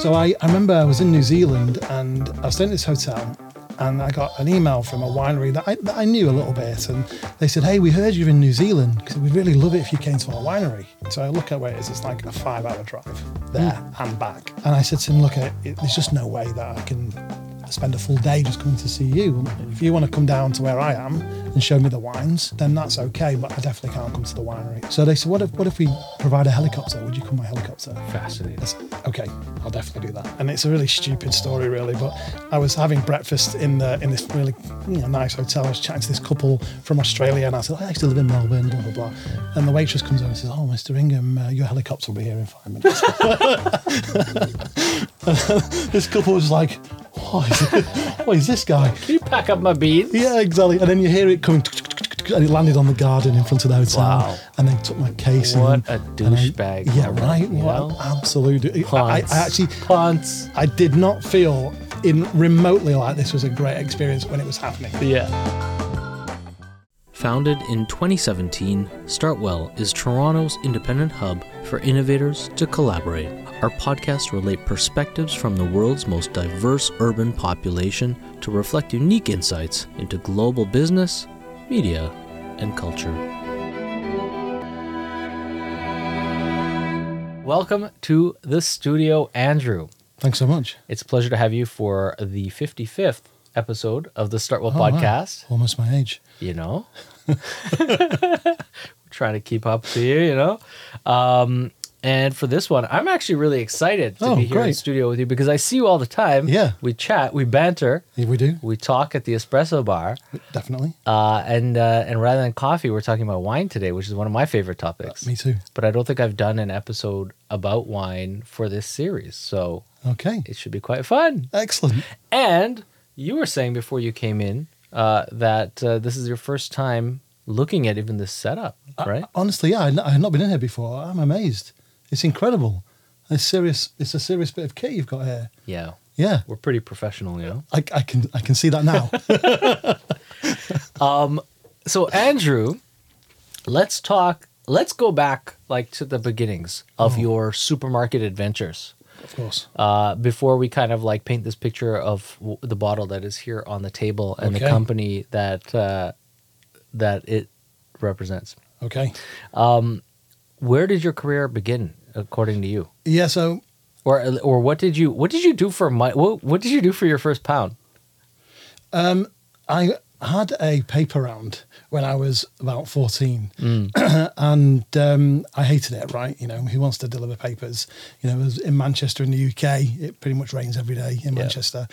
So I, I remember I was in New Zealand and I was staying at this hotel and I got an email from a winery that I, that I knew a little bit. And they said, Hey, we heard you're in New Zealand because we'd really love it if you came to our winery. So I look at where it is, it's like a five hour drive there hmm. and back. And I said to him, Look, it, there's just no way that I can spend a full day just coming to see you. If you want to come down to where I am and show me the wines, then that's okay. But I definitely can't come to the winery. So they said, what if what if we provide a helicopter? Would you come by helicopter? Fascinating. I said, okay, I'll definitely do that. And it's a really stupid story, really. But I was having breakfast in the in this really you know, nice hotel. I was chatting to this couple from Australia, and I said, I actually live in Melbourne, blah blah blah. And the waitress comes over and says, Oh, Mr. Ingham, uh, your helicopter will be here in five minutes. this couple was like, what is, it? what is this guy? Can you pack up my beans? Yeah, exactly. And then you hear it coming, and it landed on the garden in front of the hotel. Wow. And they took my case. What and, a douchebag Yeah, right. you What know? an absolute. I, I Punts. actually, Punts. I did not feel in remotely like this was a great experience when it was happening. Yeah. Founded in 2017, Startwell is Toronto's independent hub for innovators to collaborate. Our podcasts relate perspectives from the world's most diverse urban population to reflect unique insights into global business, media, and culture. Welcome to the studio, Andrew. Thanks so much. It's a pleasure to have you for the 55th episode of the Startwell Oh, wow. podcast. Almost my age. You know, trying to keep up to you, you know. Um, and for this one, I'm actually really excited to Oh, be here in the studio with you because I see you all the time. Yeah. We chat, we banter, Yeah, we do. we talk at the espresso bar. Definitely. Uh, and uh, and rather than coffee, we're talking about wine today, which is one of my favorite topics. Me too. But I don't think I've done an episode about wine for this series, so Okay. it should be quite fun. Excellent. And you were saying before you came in uh, that uh, this is your first time looking at even this setup, right? Honestly, yeah, I had not been in here before. I'm amazed. It's incredible. It's serious. It's a serious bit of kit you've got here. yeah, Yeah, we're pretty professional, you know. I, I can I can see that now. So Andrew, let's talk. Let's go back like to the beginnings of your supermarket adventures. of course. uh, before we kind of like paint this picture of w- the bottle that is here on the table and the company that uh, that it represents. Okay. Where did your career begin, according to you, Yeah. So or or what did you what did you do for my what, what did you do for your first pound? I had a paper round when I was about 14 Mm. and um, I hated it, right? You know, who wants to deliver papers? You know, it was in Manchester in the UK. It pretty much rains every day in Yeah. Manchester.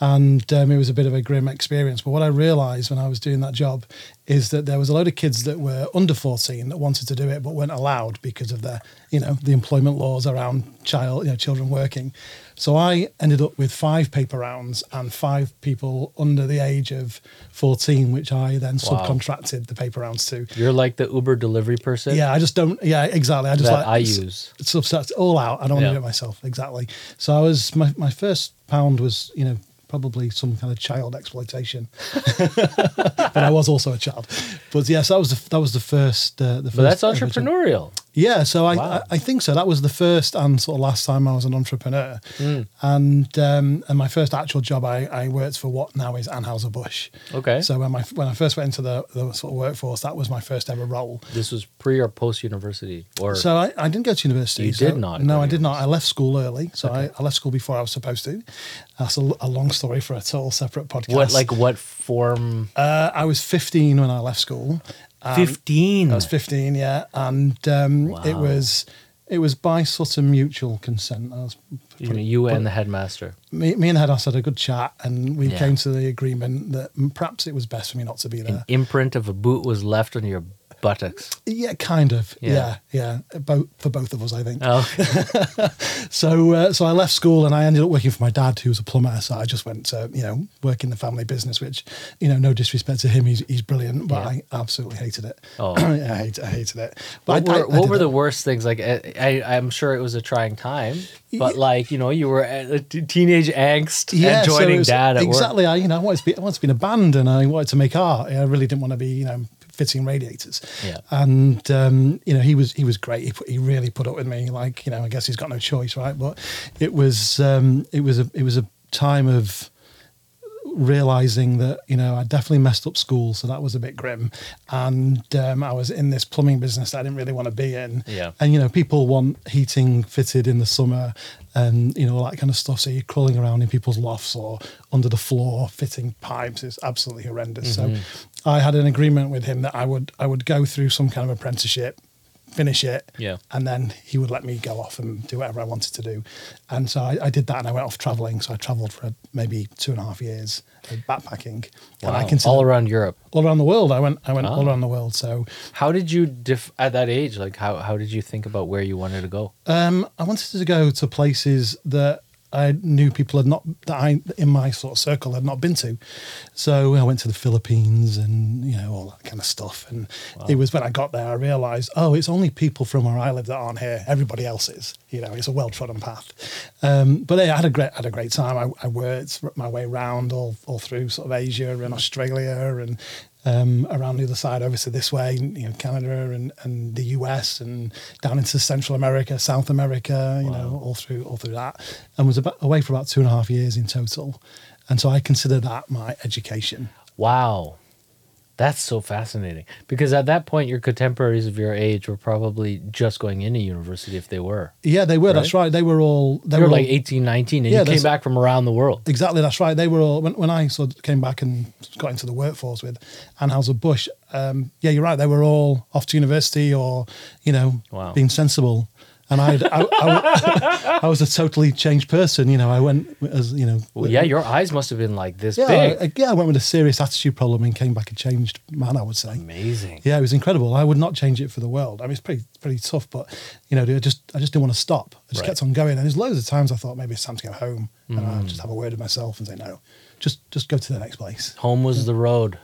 And um, it was a bit of a grim experience. But what I realised when I was doing that job is that there was a load of kids that were under 14 that wanted to do it but weren't allowed because of the, you know, the employment laws around child, you know, children working. So I ended up with five paper rounds and five people under the age of 14, which I then subcontracted the paper rounds to. You're like the Uber delivery person. Yeah, I just don't. Yeah, exactly. I just That like I use. subsets all out. I don't want Yeah. to do it myself. Exactly. So I was my my first pound was you know probably some kind of child exploitation, but I was also a child. But yes, that was the that was the first. Uh, the first But that's entrepreneurial. Yeah, so I, Wow. I I think so. That was the first and sort of last time I was an entrepreneur, Hmm. and um, and my first actual job I, I worked for what now is Anheuser Busch. Okay. So when my when I first went into the, the sort of workforce, that was my first ever role. This was pre or post university, or So I, I didn't go to university. You so- did not No, I did not. I left school early, so I, I left school before I was supposed to. That's a, a long story for a total separate podcast. what like what form? Uh, I was 15 when I left school. Um, Fifteen. I was 15, yeah, and um, it was it was by sort of mutual consent. I was you, mean you and the headmaster. me, me and Headhouse had a good chat, and we Yeah. came to the agreement that perhaps it was best for me not to be there. An imprint of a boot was left on your buttocks. Yeah, kind of. Yeah. Yeah, yeah. Both for both of us, I think. Oh, So, uh, so I left school and I ended up working for my dad, who was a plumber. So I just went to, you know, work in the family business, which, you know, no disrespect to him, he's, he's brilliant, but Yeah. I absolutely hated it. Oh. I, hate, I hated it. what But I- were, I- what were the worst things? Like, I, I, I'm sure it was a trying time, but like, you know, you were a t- teenage angst and so joining was- dad at work. exactly. I, you know, I wanted to be, I wanted to be in a band and I wanted to make art. I really didn't want to be, you know, fitting radiators. Yeah. And um, you know, he was he was great. He, put, he really put up with me. Like you know, I guess he's got no choice, right? But it was um, it was a it was a time of realizing that you know I definitely messed up school, so that was a bit grim, and um, I was in this plumbing business that I didn't really want to be in. Yeah. And you know, people want heating fitted in the summer, and you know all that kind of stuff. So you're crawling around in people's lofts or under the floor fitting pipes. It's absolutely horrendous. So I had an agreement with him that I would I would go through some kind of apprenticeship finish it Yeah. and then he would let me go off and do whatever I wanted to do. And so I, I did that and I went off traveling. So I traveled for maybe two and a half years backpacking. And I Wow. consider all around Europe. all around the world. I went I went all Ah. around the world. So How did you dif- at that age? Like how how did you think about where you wanted to go? um, I wanted to go to places that I knew people had not that I in my sort of circle had not been to. So I went to the Philippines and you know all that kind of stuff. And it was when I got there I realised, oh, it's only people from where I live that aren't here. Everybody else is. You know, it's a well trodden path. Um, but yeah, I had a great had a great time. I, I worked my way around all all through sort of Asia and Australia and um, around the other side obviously this way, you know, Canada and, and the US and down into Central America, South America, you know, all through all through that, and was about, away for about two and a half years in total. And so I consider that my education. Wow. That's so fascinating. Because at that point your contemporaries of your age were probably just going into university if they were. Yeah, they were. That's right. They were all. They You were were like all, 18, 19 and Yeah, you came back from around the world. Exactly, that's right. They were all when, when I sort of came back and got into the workforce with Anheuser Busch. Um, yeah, you're right. They were all off to university or you know Wow. being sensible. And I'd, I, I, I was a totally changed person. You know, I went as you know. Well, yeah, your eyes must have been like this yeah, big. I, yeah. I went with a serious attitude problem and came back a changed man. I would say. Amazing. Yeah, it was incredible. I would not change it for the world. I mean, it's pretty pretty tough, but you know, I just I just didn't want to stop. I just Right. kept on going, and there's loads of times I thought maybe it's time to go home, and Mm. I just have a word with myself and say no, just just go to the next place. Home was the road.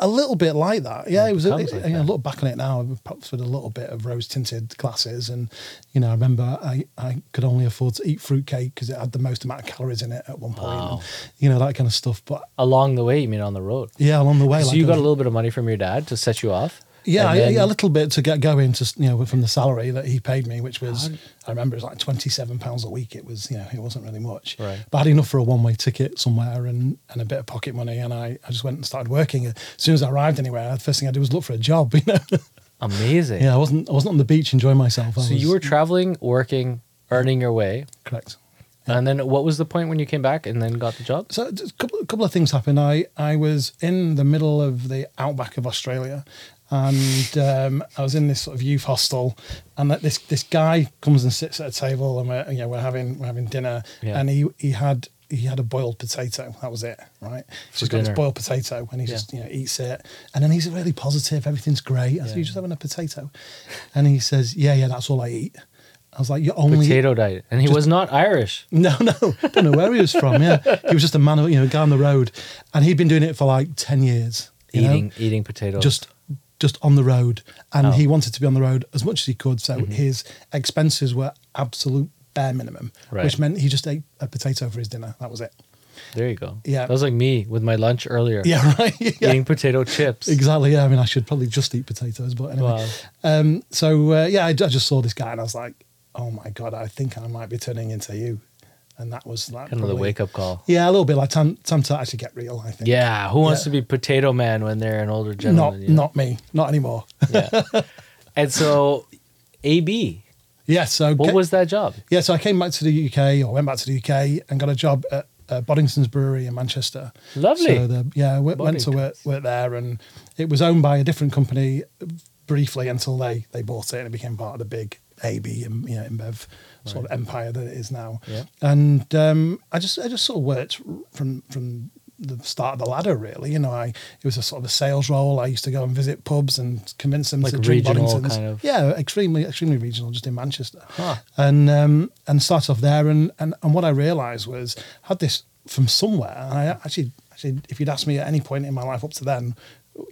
A, little bit like that, yeah. It was. A, becomes like you know, look back on it now, perhaps with a little bit of rose tinted glasses, and you know, I remember I I could only afford to eat fruitcake because it had the most amount of calories in it at one point, Wow. and, you know that kind of stuff. But Along the way, you mean on the road? yeah, along the way, so like you got a little bit of money from your dad to set you off? Yeah, I, then- yeah, a little bit to get going, just you know, from the salary that he paid me, which was I remember it was like twenty seven pounds a week. It was you know, it wasn't really much, Right. But I had enough for a one way ticket somewhere and, and a bit of pocket money, and I, I just went and started working. As soon as I arrived anywhere, the first thing I did was look for a job. You know, Amazing. yeah, I wasn't I wasn't on the beach enjoying myself. I So was, you were traveling, working, earning your way. correct. And then what was the point when you came back and then got the job? So a couple, a couple of things happened. I, I was in the middle of the outback of Australia, and um, I was in this sort of youth hostel, and that this this guy comes and sits at a table, and we're you know we're having we're having dinner, Yeah. and he he had he had a boiled potato. That was it, right? So he's got dinner. this boiled potato, and he Yeah. just you know eats it, and then he's really positive. Everything's great. I said, Yeah. "You just having a potato," and he says, "Yeah, yeah, that's all I eat." I was like, "You only Potato diet. And he was not Irish. no, no, don't know where he was from. Yeah, he was just a man, you know, guy on the road, and he'd been doing it for like ten years. you know, Eating eating potatoes. just just on the road, and Oh. Mm-hmm. he wanted to be on the road as much as he could. So his expenses were absolute bare minimum, Right. which meant he just ate a potato for his dinner. That was it. there you go. Yeah. That was like me with my lunch earlier. Yeah, right. yeah. Eating potato chips. Exactly. Yeah. I mean, I should probably just eat potatoes, but anyway. Wow. Um, so uh, yeah, I, I just saw this guy, and I was like, "Oh my god, I think I might be turning into you," and that was like Kind of the wake up call. Yeah, a little bit like time, time to actually get real. I think. Yeah. Who wants Yeah. to be potato man when they're an older not gentleman? you know? not me, not anymore. Yeah. and so AB, yeah. So what ca- was that job? yeah? So I came back to the UK, or went back to the UK, and got a job at uh, Boddington's Brewery in Manchester. Lovely. So the, yeah, went, went to work, work there, and it was owned by a different company briefly until they they bought it and it became part of the big AB and you know InBev sort of empire that it is now. Yeah. And um, I just I just sort of worked from from the start of the ladder really. You know, I it was a sort of a sales role. I used to go and visit pubs and convince them Like to drink regional Boddingtons. kind of- Yeah, extremely extremely regional, just in Manchester. Huh. And um, and start off there. And, and and what I realised was I had this from somewhere. And I actually actually, if you'd asked me at any point in my life up to then,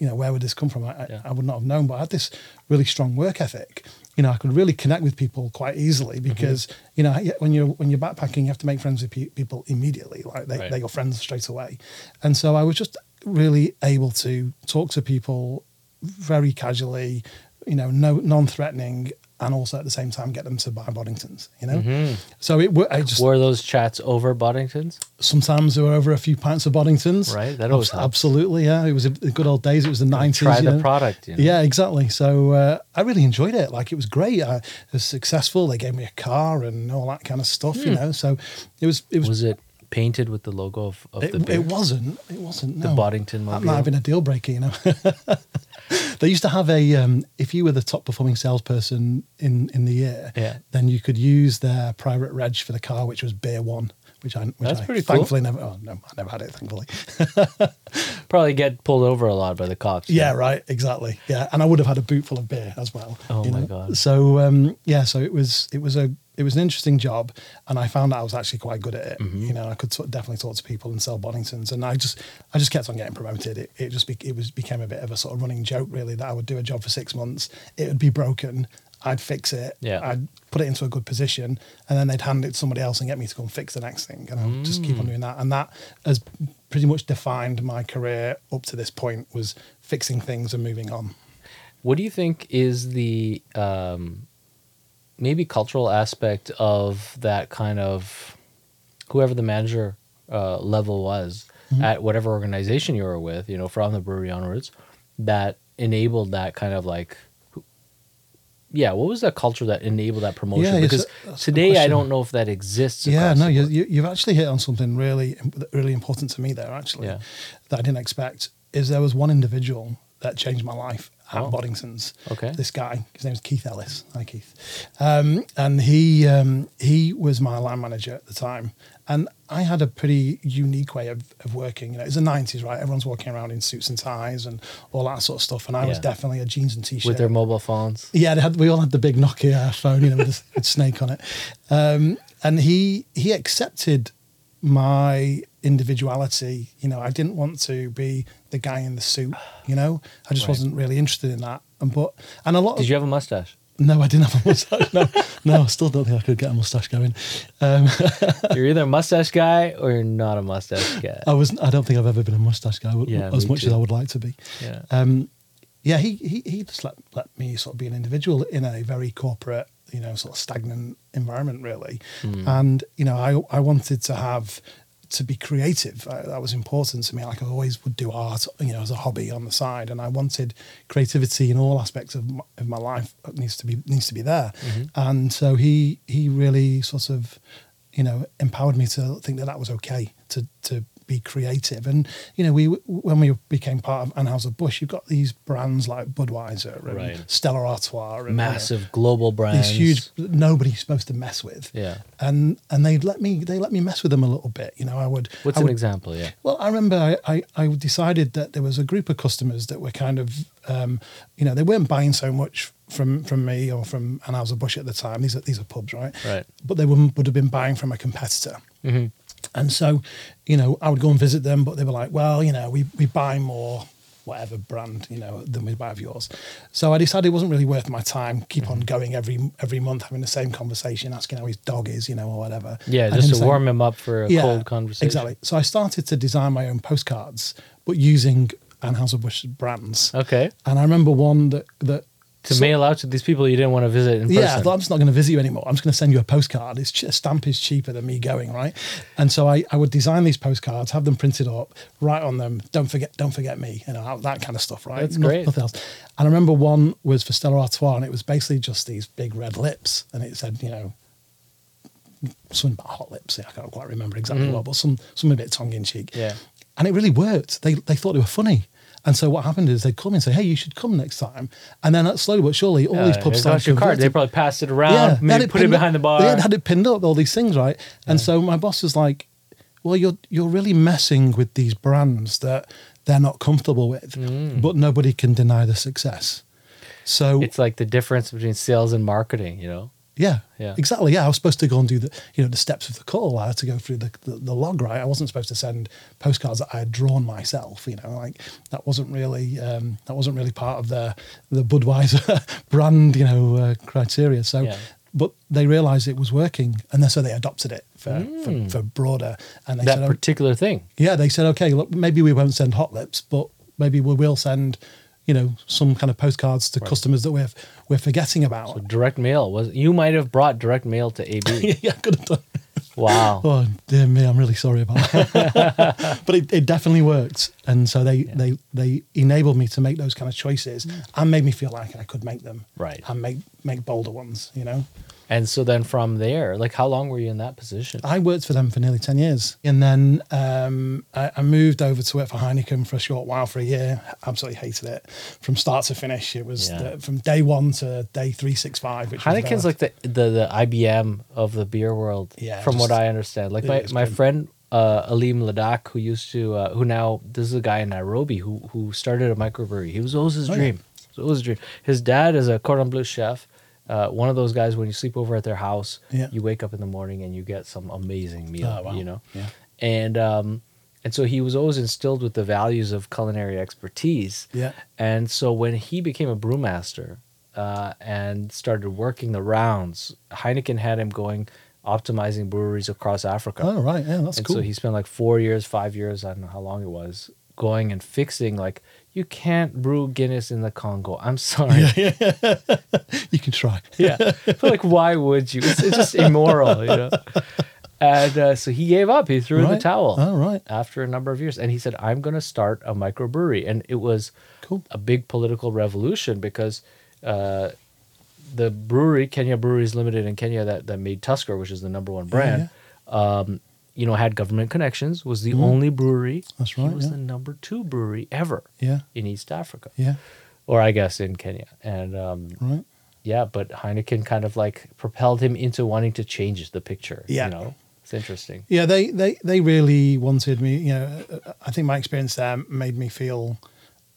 you know, where would this come from? I, Yeah. I, I would not have known. But I had this really strong work ethic. You know, I could really connect with people quite easily Mm-hmm. because you know when you're when you're backpacking, you have to make friends with pe- people immediately. Like they, Right. they're your friends straight away. And so I was just really able to talk to people very casually, you know, no non-threatening, and also at the same time get them to buy Boddingtons. You know, so it I just Were those chats over Boddingtons? sometimes there were over a few pints of Boddingtons. Right, that always helps. absolutely. Yeah, it was a, the good old days. It was the nineties. Try the product. You know? Yeah, exactly. So uh, I really enjoyed it. Like it was great. I was successful. They gave me a car and all that kind of stuff. You know, so it was. It was. Was it painted with the logo of, of the it, beer? it wasn't. It wasn't. the no. Boddington That mobile. might have been a deal breaker, you know. they used to have a um, if you were the top performing salesperson in in the year, Yeah. then you could use their private reg for the car, which was Beer One, which I which That's I pretty cool. thankfully never. Oh no, I never had it. Thankfully. Probably get pulled over a lot by the cops. Yeah, right, exactly. Yeah, and I would have had a boot full of beer as well. Oh my know. God. So um, yeah, so it was it was a it was an interesting job, and I found out I was actually quite good at it. Mm-hmm. You know, I could sort of definitely talk to people and sell Boddingtons, and I just I just kept on getting promoted. It, it just be, it was became a bit of a sort of running joke really that I would do a job for six months, it would be broken. I'd fix it. Yeah. I'd put it into a good position, and then they'd hand it to somebody else and get me to go and fix the next thing, and I'll just Mm. keep on doing that. And that has pretty much defined my career up to this point was fixing things and moving on. What do you think is the um, maybe cultural aspect of that kind of whoever the manager uh, level was Mm-hmm. at whatever organization you were with, you know, from the brewery onwards, that enabled that kind of like, yeah, what was that culture that enabled that promotion? Yeah, because today I don't know if that exists. Yeah, no, you, you, you've actually hit on something really, really important to me there. Actually, Yeah. that I didn't expect is there was one individual that changed my life at Oh. Boddingtons. Okay. this guy, his name is Keith Ellis. Hi, Keith. Um, and he um, he was my line manager at the time, and I had a pretty unique way of, of working. You know, it's the nineties, right? Everyone's walking around in suits and ties and all that sort of stuff, and I was definitely a jeans and t-shirt with their mobile phones. yeah, they had, we all had the big Nokia phone, you know, with a, snake on it. Um, and he he accepted my individuality. You know, I didn't want to be the guy in the suit. You know, I just Right. wasn't really interested in that. And but and a lot. Did of, you have a mustache? No, I didn't have a mustache. No, no, I still don't think I could get a mustache going. Um, you're either a mustache guy or you're not a mustache guy. I was. I don't think I've ever been a mustache guy Yeah, as much as. I would like to be. Yeah. um, yeah, he, he he just let let me sort of be an individual in a very corporate, you know, sort of stagnant environment, really. Hmm. And you know, I I wanted to have to be creative. Uh, that was important to me. Like I always would do art, you know, as a hobby on the side, and I wanted creativity in all aspects of my, of my life needs to be needs to be there. Mm-hmm. And so he he really sort of, you know, empowered me to think that that was okay to to be creative. And you know, we when we became part of Anheuser Busch, you've got these brands like Budweiser and Right. Stella Artois, and, you know, Massive global brands. these huge nobody's supposed to mess with. Yeah. And and they let me they let me mess with them a little bit. You know, I would. What's I an would, example? Yeah. Well, I remember I, I, I decided that there was a group of customers that were kind of, um, you know, they weren't buying so much from from me or from Anheuser Busch at the time. These are these are pubs, right? Right. But they would would have been buying from a competitor. Mm-hmm. And so, you know, I would go and visit them, but they were like, well, you know, we, we buy more whatever brand, you know, than we buy of yours. So I decided it wasn't really worth my time, keep Mm-hmm. on going every every month, having the same conversation, asking how his dog is, you know, or whatever. Yeah, And just to saying- warm him up for a cold conversation. Exactly. So I started to design my own postcards, but using Anheuser-Busch brands. Okay. And I remember one that, that To so- mail out to these people you didn't want to visit in person. yeah, I thought I'm just not going to visit you anymore. I'm just going to send you a postcard. It's ch- a stamp is cheaper than me going, right? And so I, I would design these postcards, have them printed up, write on them, don't forget, don't forget me, you know, that kind of stuff, right? That's No- great. Nothing else. And I remember one was for Stella Artois, and it was basically just these big red lips, and it said, you know, something about hot lips. I can't quite remember exactly what, but some something a bit tongue in cheek. Mm. Yeah. And it really worked. They they thought they were funny. And so what happened is they'd come and say, "Hey, you should come next time." And then slowly but surely, all these pubs started your card. They probably passed it around, they maybe had put it pinned up- behind the bar. They had, had it pinned up, all these things, right? And so my boss was like, "Well, you're you're really messing with these brands that they're not comfortable with, but nobody can deny the success." So Mm. it's like the difference between sales and marketing, you know? Yeah, Yeah. exactly. Yeah, I was supposed to go and do the you know the steps of the call. I had to go through the, the the log, right? I wasn't supposed to send postcards that I had drawn myself. You know, like that wasn't really um, that wasn't really part of the the Budweiser brand, you know, uh, criteria. So. Yeah. But they realised it was working, and then so they adopted it for, for, for broader. And they Mm. that said, oh, particular thing. yeah, they said, okay, look, maybe we won't send hot lips, but maybe we will send, you know, some kind of postcards to Right. customers that we're we're forgetting about. So direct mail was you might have brought direct mail to AB. yeah, I could have done. wow. Oh dear me, I'm really sorry about that. but it, it definitely worked, and so they they they enabled me to make those kind of choices, mm. and made me feel like I could make them Right. and make make bolder ones. You know, And so then from there, like how long were you in that position? I worked for them for nearly ten years, and then um, I, I moved over to work for Heineken for a short while for a year. Absolutely hated it from start to finish. It was Yeah. the, from day one to day three six five. Which was Heineken's like the, the the IBM of the beer world. Yeah, from what I understand. Like my, my friend uh, Alim Ladak, who used to, uh, who now this is a guy in Nairobi who who started a microbrewery. He was always his Oh, yeah. dream. It was always his dream. His dad is a cordon bleu chef. Uh, one of those guys when you sleep over at their house, Yeah. you wake up in the morning and you get some amazing meal. Oh, wow. You know, Yeah. and um, and so he was always instilled with the values of culinary expertise. Yeah. And so when he became a brewmaster uh, and started working the rounds, Heineken had him going optimizing breweries across Africa. Oh right, yeah, that's and cool. so he spent like four years, five years, I don't know how long it was, going and fixing like you can't brew Guinness in the Congo. I'm sorry. Yeah. you can try. Yeah. But like why would you? It's, it's just immoral, you know. And uh, so he gave up. He threw in the towel Oh right, after a number of years and he said i'm going to start a microbrewery and it was Cool. a big political revolution because uh, the brewery kenya breweries limited in kenya that, that made tusker which is the number one brand Um, you know had government connections was the only brewery. That's he was yeah. the number two brewery ever yeah, in east africa yeah, or i guess in kenya and um, right. yeah but heineken kind of like propelled him into wanting to change the picture Yeah. you know it's interesting Yeah, they, they, they really wanted me. You know, I think my experience there made me feel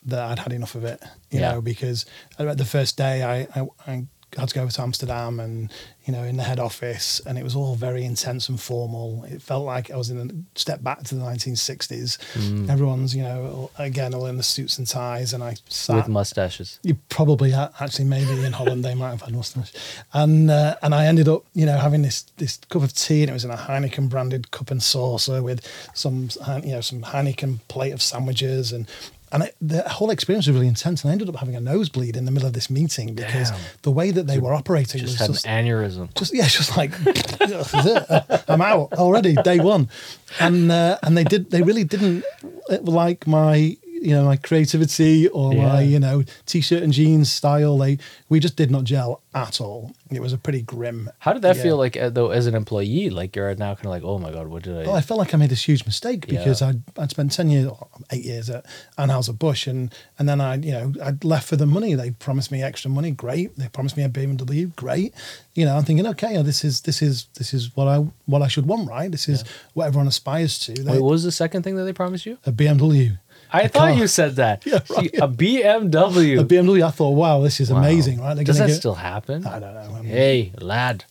that I'd had enough of it. You Yeah. know, because the first day I, I, I had to go over to Amsterdam and you know in the head office, and it was all very intense and formal. It felt like I was in a step back to the 1960s. Mm. Everyone's you know again all in the suits and ties, and I sat with mustaches you probably actually maybe in Holland they might have had mustaches. and uh, and I ended up you know having this this cup of tea and it was in a Heineken branded cup and saucer with some you know some Heineken plate of sandwiches and. And it, the whole experience was really intense, and I ended up having a nosebleed in the middle of this meeting because Damn. the way that they were operating just was had just, an aneurysm just yeah, just like this is it. I'm out already, day one, and uh, and they did they really didn't like my you know my creativity or my you know t-shirt and jeans style. They we just did not gel at all. It was a pretty grim. How did that yeah. feel like uh, though as an employee? Like you're now kind of like, oh my god, what did I? Well, I felt like I made this huge mistake Yeah. because I'd, I'd spent 10 years, or eight years at Anheuser Busch and, and then I, you know, I'd left for the money. They promised me extra money. Great. They promised me a BMW. Great. You know, I'm thinking, okay, this is, this is, this is what I, what I should want, right? This is what everyone aspires to. They, Wait, what was the second thing that they promised you? a BMW. I thought car. you said that. Yeah, See, right. a BMW. A BMW. I thought, wow, this is Wow. amazing, right? They're Does that get- still happen? I don't know. I mean, Hey, lad,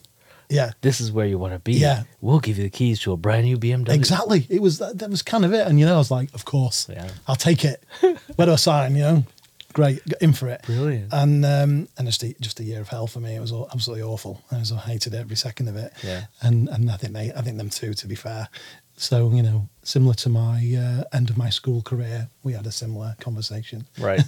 Yeah. this is where you want to be. Yeah. We'll give you the keys to a brand new BMW. Exactly. It was that, that was kind of it, and you know, I was like, of course, Yeah. I'll take it. Where do I sign? You know, great, in for it. Brilliant. And um, and just a, just a year of hell for me. It was all, absolutely awful. I was I hated every second of it. Yeah. And and I think they, I think them too. To be fair, so you know, similar to my uh, end of my school career, we had a similar conversation. Right.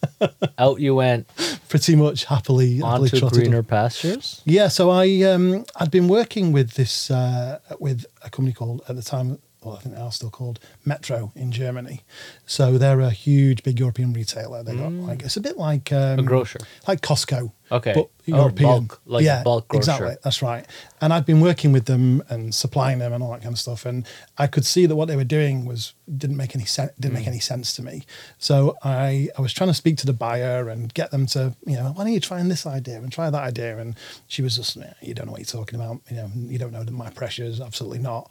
Out you went Pretty much happily, happily onto greener up. pastures. Yeah, so I um, I'd been working with this uh, with a company called at the time, well I think they are still called Metro in Germany. So they're a huge, big European retailer. They got like it's a bit like um, Mm. A grocer. like Costco. Okay. but Oh, European. bulk, like yeah, bulk grocer. exactly. That's right. And I'd been working with them and supplying them and all that kind of stuff. And I could see that what they were doing was didn't make any sense. Didn't Mm. make any sense to me. So I I was trying to speak to the buyer and get them to you know why don't you try this idea and try that idea. And she was just you don't know what you're talking about. You know you don't know my pressures. Absolutely not.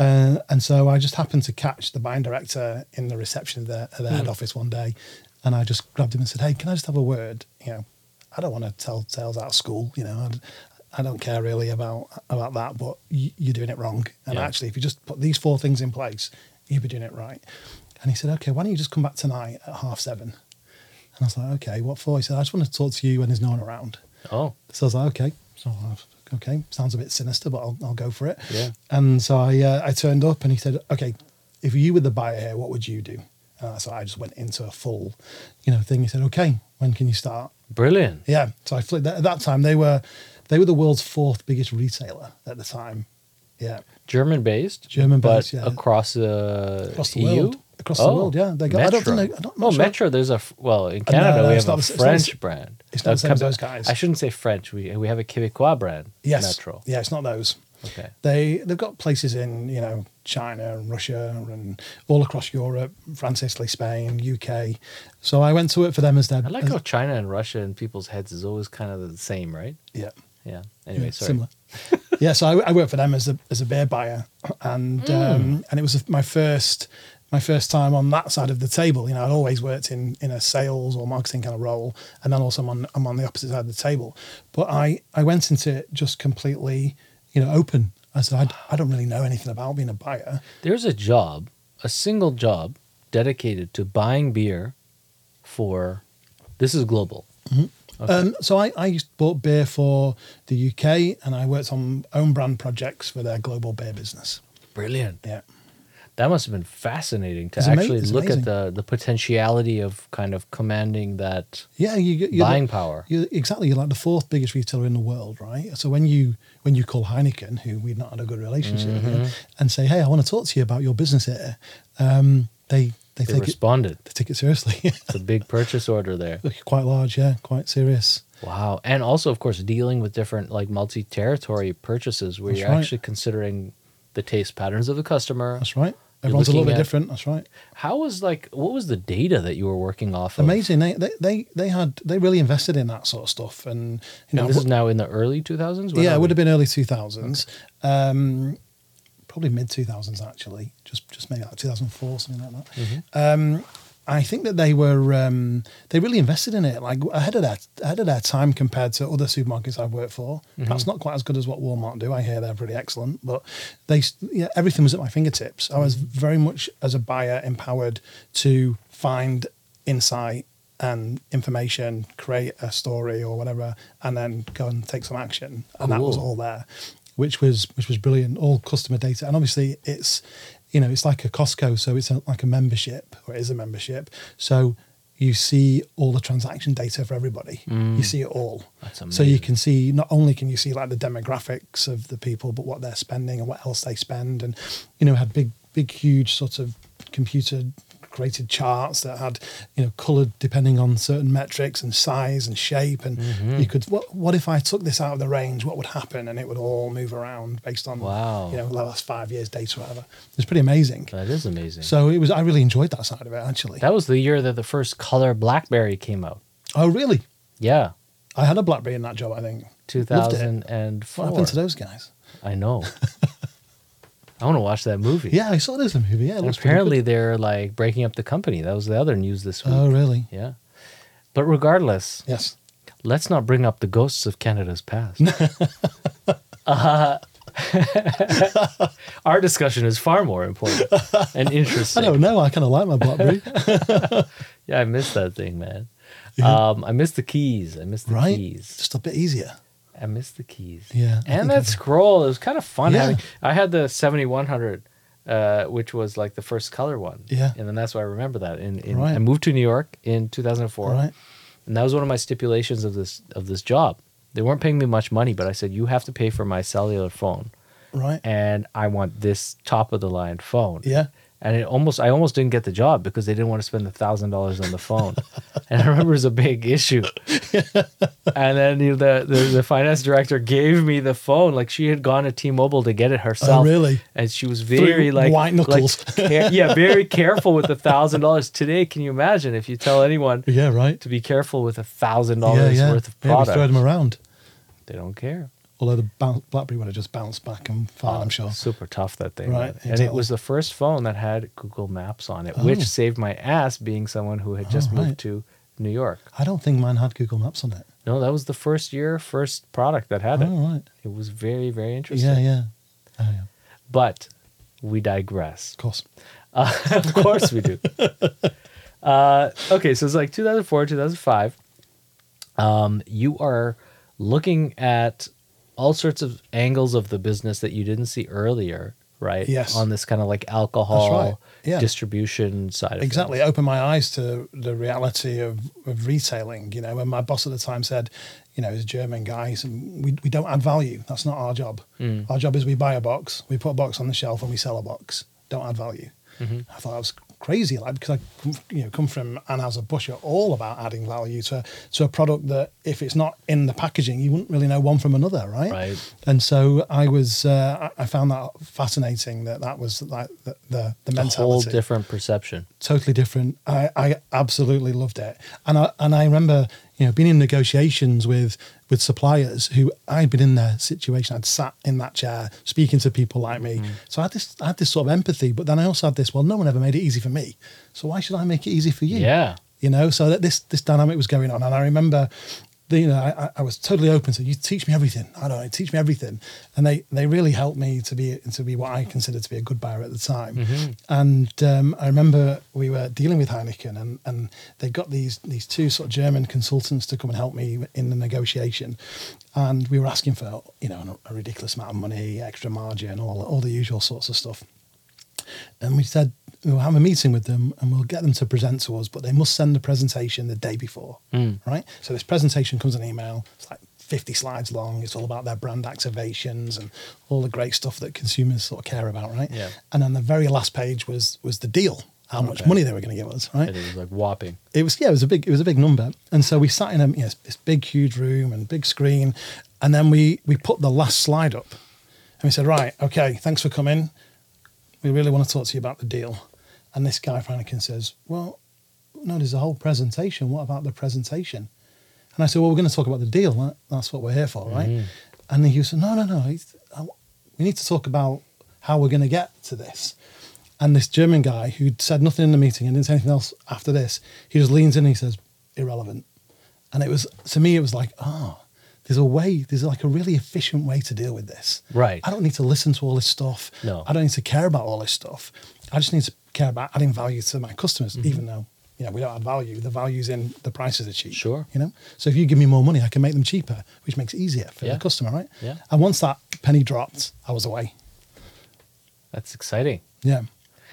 Uh, and so I just happened to catch the buying director in the reception of the, of the head office one day, and I just grabbed him and said, "Hey, can I just have a word? You know, I don't want to tell tales out of school. You know, I, I don't care really about about that, but y- you're doing it wrong. And Yeah. actually, if you just put these four things in place, you'll be doing it right." And he said, "Okay, why don't you just come back tonight at half seven? And I was like, "Okay, what for?" He said, "I just want to talk to you when there's no one around." Oh, So I was like, okay. So okay, sounds a bit sinister, but I'll, I'll go for it. Yeah. And so I uh, I turned up and he said, okay, if you were the buyer here, what would you do? Uh, so I just went into a full, you know, thing. He said, "Okay, when can you start?" Brilliant. Yeah. So I flipped. At that time, they were they were the world's fourth biggest retailer at the time. Yeah, German based. German based, yeah. across the across the EU? world. Across the world, yeah. They got. I don't Metro. think. They, I don't. Oh, sure. Metro. There's a well in Uh, no, Canada no, we have a the it's French the brand. it's not the same as those guys. I shouldn't say French. We we have a Quebecois brand. Yes. Metro. Yeah, it's not those. Okay. They they've got places in you know China and Russia and all across Europe, France, Italy, Spain, UK. So I went to work for them as their. I like as- how China and Russia in people's heads is always kind of the same, right? yeah. Yeah. Anyway, Yeah, sorry. Similar. yeah, so I, I worked for them as a as a beer buyer, and Hmm. um, and it was my first my first time on that side of the table. You know, I'd always worked in in a sales or marketing kind of role, and then also I'm on I'm on the opposite side of the table. But I I went into it just completely, you know, open. I said I, I don't really know anything about being a buyer. There's a job, a single job dedicated to buying beer for this is global. Okay. Um, so I, I used bought beer for the UK, and I worked on own brand projects for their global beer business. Brilliant. Yeah. That must have been fascinating to It's actually it's look at the the potentiality of kind of commanding that Yeah, you, you're the- buying power. You're, exactly, you're like the fourth biggest retailer in the world, right? So when you when you call Heineken, who we've not had a good relationship Mm-hmm. with, and say, "Hey, I want to talk to you about your business here," um, they they, They take it responded. they take it seriously. It's a big purchase order there. quite large, yeah, quite serious. Wow. And also, of course, dealing with different like multi territory purchases where That's you're right. actually considering the taste patterns of the customer. That's right. Everyone's a little bit at- different. That's right. How was like, what was the data that you were working off of? Amazing. They, they they they had they really invested in that sort of stuff, and you know, And this is now in the early 2000s? yeah, it would have been early two thousands, um, probably mid two thousands actually, just just maybe like two thousand four something like that. Mm-hmm. Um, I think that they were um, they really invested in it, like ahead of their ahead of their time compared to other supermarkets I've worked for. Mm-hmm. Perhaps not quite as good as what Walmart do. I hear they're pretty excellent, but they yeah everything was at my fingertips. I was Mm-hmm. very much as a buyer empowered to find insight and information, create a story or whatever, and then go and take some action. And that was all there, which was which was brilliant. All customer data, and obviously it's you know it's like a Costco, so it's a, like a membership or it is a membership. So you see all the transaction data for everybody. Mm. You see it all. So you can see not only can you see like the demographics of the people, but what they're spending and what else they spend, and you know had big big huge sort of computer created charts that had you know colored depending on certain metrics and size and shape and Mm-hmm. you could what what if I took this out of the range what would happen and it would all move around based on Wow. you know the last five years data or whatever it's pretty amazing That is amazing. so it was I really enjoyed that side of it actually that was the year that the first color Blackberry came out. oh really Yeah. I had a BlackBerry in that job I think Loved it. 2004. what happened to those guys I know. I want to watch that movie. yeah I saw the movie yeah it apparently they're like breaking up the company. That was the other news this week. oh really Yeah. But regardless, yes let's not bring up the ghosts of Canada's past. uh, our discussion is far more important and interesting. I don't know I kind of like my BlackBerry Yeah, I missed that thing, man. Yeah. Um, I missed the keys. I missed the right keys. just a bit easier I missed the keys. Yeah, I and that scroll. It was kind of fun Yeah. having. I had the seventy one hundred, uh, which was like the first color one. Yeah. and then that's why I remember that. In, in Right. I moved to New York in two thousand four. right And that was one of my stipulations of this of this job. They weren't paying me much money, but I said you have to pay for my cellular phone, right and I want this top of the line phone. yeah And it almost I almost didn't get the job because they didn't want to spend the thousand dollars on the phone. and I remember it was a big issue. and then you know, the, the the finance director gave me the phone. Like she had gone to T-Mobile to get it herself. Oh, really? And she was very like white knuckles. like, care- yeah, very careful with the thousand dollars. Today, can you imagine if you tell anyone yeah right to be careful with a thousand dollars worth of product. yeah, we throw them around they don't care. Although the bounce, BlackBerry would have just bounced back and fine I'm sure Super tough that thing. Right, man. And it was the first phone that had Google Maps on it, Oh. which saved my ass being someone who had just Oh, moved to New York. I don't think mine had Google Maps on it No, that was the first year, first product that had oh it. right It was very, very interesting. yeah yeah oh yeah But we digress. of course Uh, of course we do. Uh, okay, so it's like 2004, 2005. Um, you are looking at all sorts of angles of the business that you didn't see earlier right? Yes. On this kind of like alcohol Yeah. distribution side of exactly things. opened my eyes to the reality of, of retailing you know when my boss at the time said you know he's a german guy we, we don't add value that's not our job mm. our job is we buy a box we put a box on the shelf and we sell a box don't add value mm-hmm. i thought that was crazy like because i come, you know come from anheuser-busch are all about adding value to to a product that if it's not in the packaging you wouldn't really know one from another right Right. and so i was uh, I found that fascinating that that was like the the, the a whole different perception. totally different. I, I absolutely loved it, and I and I remember you know being in negotiations with with suppliers who I'd been in their situation. I'd sat in that chair speaking to people like me, mm. so I had this I had this sort of empathy. But then I also had this. Well, no one ever made it easy for me, so why should I make it easy for you? Yeah. you know. So that this this dynamic was going on, and I remember. You know, I, I- was totally open to you. Teach me everything. I don't know. Teach me everything, and they they really helped me to be to be what I considered to be a good buyer at the time. And um, I remember we were dealing with Heineken, and, and they got these these two sort of German consultants to come and help me in the negotiation, and we were asking for you know a ridiculous amount of money, extra margin, all all the usual sorts of stuff. And we said we'll have a meeting with them and we'll get them to present to us, but they must send the presentation the day before, hmm. right? So this presentation comes in email. It's like 50 slides long. It's all about their brand activations and all the great stuff that consumers sort of care about, right? Yeah. And then the very last page was was the deal, how much Okay. money they were going to give us, right? And it was like whopping. it was yeah, it was a big it was a big number, and so we sat in a you know, this big huge room and big screen, and then we we put the last slide up, and we said, right, okay, thanks for coming. We really want to talk to you about the deal, and this guy Franken says, well, no, there's a whole presentation. What about the presentation? And I said, well, we're going to talk about the deal. That's what we're here for, right? Mm-hmm. And he said, no, no, no. Uh, we need to talk about how we're going to get to this. And this German guy who'd said nothing in the meeting and didn't say anything else after this, he just leans in and he says, irrelevant. And it was, to me, it was like, oh, there's a way, there's like a really efficient way to deal with this. Right. I don't need to listen to all this stuff. No. I don't need to care about all this stuff. I just need to care about adding value to my customers, Mm-hmm. even though, you know, we don't add value. The value's in the prices are cheap. Sure. You know? So if you give me more money, I can make them cheaper, which makes it easier for Yeah. the customer, right? Yeah. And once that penny dropped, I was away. That's exciting. Yeah.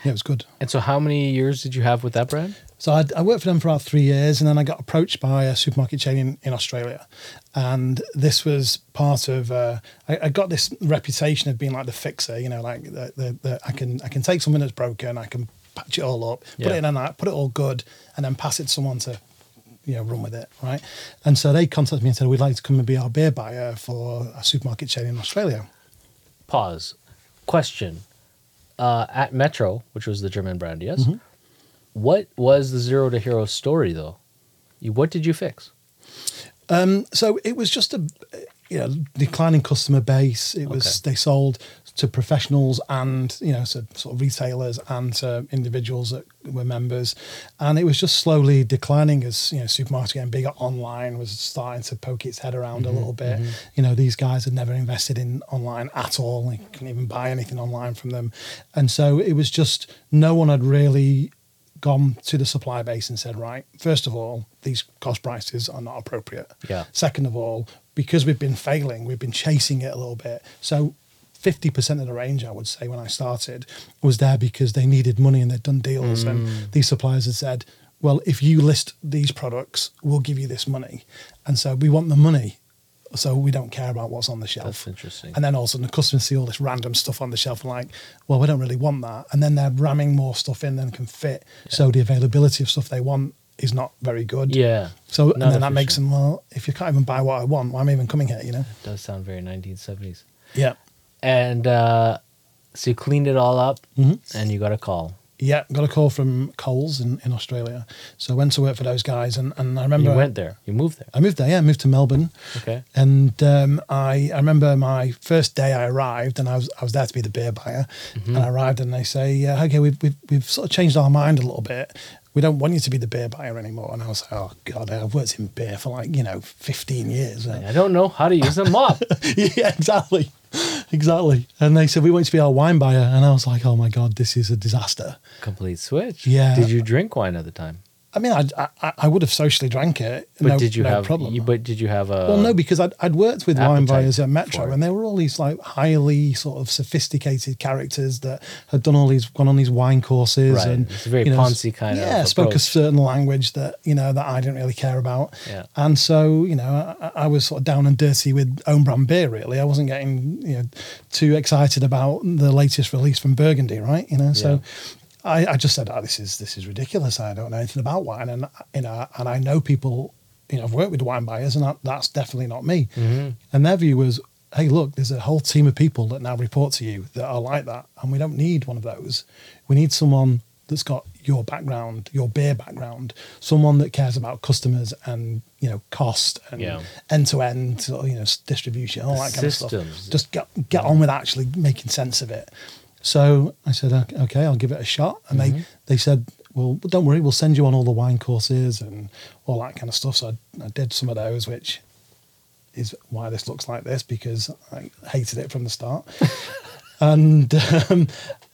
Yeah, it was good. And so, how many years did you have with that brand? So I, I worked for them for about three years, and then I got approached by a supermarket chain in, in Australia, and this was part of. Uh, I, I got this reputation of being like the fixer, you know, like the, the, the I can I can take something that's broken, I can patch it all up, put Yeah. it in a night, put it all good, and then pass it to someone to, you know, run with it, right? And so they contacted me and said, "We'd like to come and be our beer buyer for a supermarket chain in Australia." Pause. Question. Uh, at Metro, which was the German brand, yes. Mm-hmm. What was the zero to hero story though? You, what did you fix? Um, so it was just a you know declining customer base. It was Okay. they sold to professionals and you know so sort of retailers and to individuals that were members, and it was just slowly declining as you know supermarkets getting bigger. Online was starting to poke its head around a mm-hmm, little bit. Mm-hmm. You know these guys had never invested in online at all. They couldn't even buy anything online from them, and so it was just no one had really gone to the supply base and said, right, first of all, these cost prices are not appropriate. Yeah. Second of all, because we've been failing, we've been chasing it a little bit. So 50% of the range, I would say, when I started, was there because they needed money and they'd done deals. Mm. And these suppliers had said, well, if you list these products, we'll give you this money. And so we want the money. So we don't care about what's on the shelf. That's interesting. And then all of a sudden the customers see all this random stuff on the shelf and like, well, we don't really want that. And then they're ramming more stuff in than can fit. So the availability of stuff they want is not very good. Yeah. So and then that makes efficient. them, well, if you can't even buy what I want, why am I even coming here, you know? It does sound very 1970s. Yeah. And uh, so you cleaned it all up, Mhm. and you got a call. Yeah, got a call from Coles in, in Australia. So I went to work for those guys and, and I remember You went there. You moved there. I moved there, yeah, I moved to Melbourne. Okay. And um, I, I remember my first day I arrived, and I was I was there to be the beer buyer. And I arrived, and they say, yeah, "Okay, we've, we've we've sort of changed our mind a little bit. We don't want you to be the beer buyer anymore." And I was like, "Oh God, I've worked in beer for like you know fifteen years." I don't know how to use a mop. yeah, exactly, exactly. And they said we want you to be our wine buyer, and I was like, "Oh my God, this is a disaster." Complete switch. Yeah. Did you drink wine at the time? I mean, I'd, I I would have socially drank it. But no, did you no have? problem? You, but did you have a? well, no, because I'd, I'd worked with wine buyers at Metro, and they were all these like highly sort of sophisticated characters that had done all these gone on these wine courses, Right. and It's a very you know, poncey kind of yeah, spoke a certain language that you know that I didn't really care about, Yeah. and so you know I, I was sort of down and dirty with own brand beer. Really, I wasn't getting you know too excited about the latest release from Burgundy, right? You know, so. Yeah. I, I just said, "Oh, this is this is ridiculous. I don't know anything about wine, and you know, and I know people. You know, I've worked with wine buyers, and that, that's definitely not me. Mm-hmm. And their view was, "Hey, look, there's a whole team of people that now report to you that are like that, and we don't need one of those. We need someone that's got your background, your beer background, someone that cares about customers and you know cost and end to end, you know, distribution, all that kind of stuff. Just get get on with actually making sense of it." So I said, "Okay, I'll give it a shot." And Mm-hmm. they they said, "Well, don't worry, we'll send you on all the wine courses and all that kind of stuff." So I, I did some of those, which is why this looks like this because I hated it from the start. and um,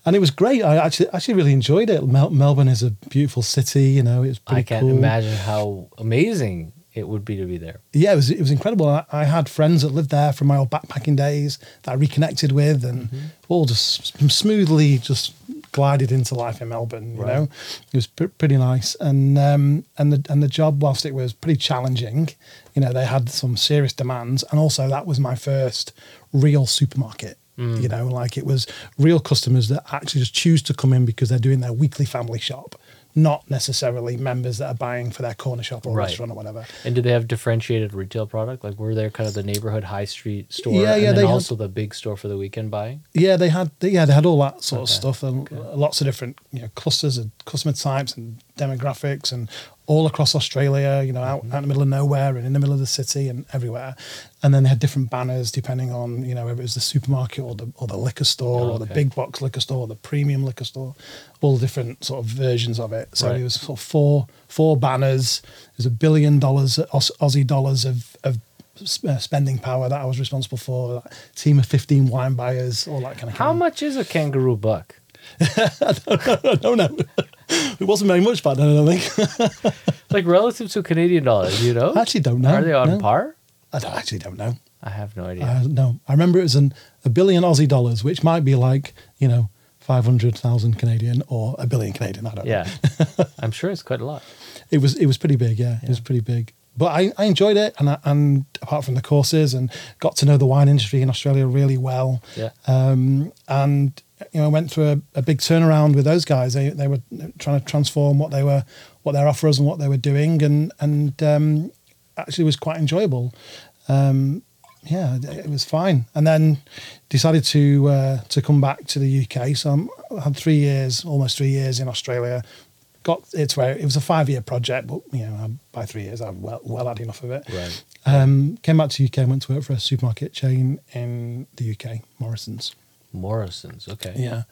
and it was great. I actually actually really enjoyed it. Mel- Melbourne is a beautiful city. You know, it's pretty I can't cool. imagine how amazing it would be to be there. Yeah, it was it was incredible. I, I had friends that lived there from my old backpacking days that I reconnected with, and Mm-hmm. all just smoothly just glided into life in Melbourne. You Right. know, it was pr- pretty nice, and um, and the and the job, whilst it was pretty challenging, you know, they had some serious demands, and also that was my first real supermarket. Mm. You know, like it was real customers that actually just choose to come in because they're doing their weekly family shop, not necessarily members that are buying for their corner shop or Right. restaurant or whatever. And did they have differentiated retail product? Like were there kind of the neighborhood high street store Yeah, and yeah, then they had- also the big store for the weekend buying? Yeah, they had yeah they had all that sort of stuff and lots of different you know clusters and customer types and demographics and all across Australia. You know, out, out in the middle of nowhere and in the middle of the city and everywhere. And then they had different banners depending on you know whether it was the supermarket or the or the liquor store Oh, or the big box liquor store or the premium liquor store, all different sort of versions of it. So Right. it was sort of four four banners. It was a billion dollars Aus- Aussie dollars of of uh, spending power that I was responsible for. A team of 15 wine buyers, all that kind of. How much is a kangaroo buck? I don't know. It wasn't very much back then, I don't think. Like relative to Canadian dollars, you know? I actually don't know. Are they on no. par? I don't, actually don't know. I have no idea. Uh, no, I remember it was an, a billion Aussie dollars, which might be like, you know, 500,000 Canadian or a billion Canadian. I don't know. yeah. I'm sure it's quite a lot. It was, it was pretty big. Yeah, it was pretty big. But I, I enjoyed it. And, I, and apart from the courses and got to know the wine industry in Australia really well. Yeah. um, and you know, I went through a, a big turnaround with those guys. They they were trying to transform what they were, what their offers and what they were doing, and and um, actually was quite enjoyable. Um, yeah, it it was fine. And then decided to uh, to come back to the UK. So I'm, I had three years, almost three years in Australia. Got it's where it was a five year project, but you know by three years I've well well had enough of it. Right. Um, came back to UK and went to work for a supermarket chain in the UK, Morrisons. Morrisons. Okay. Yeah,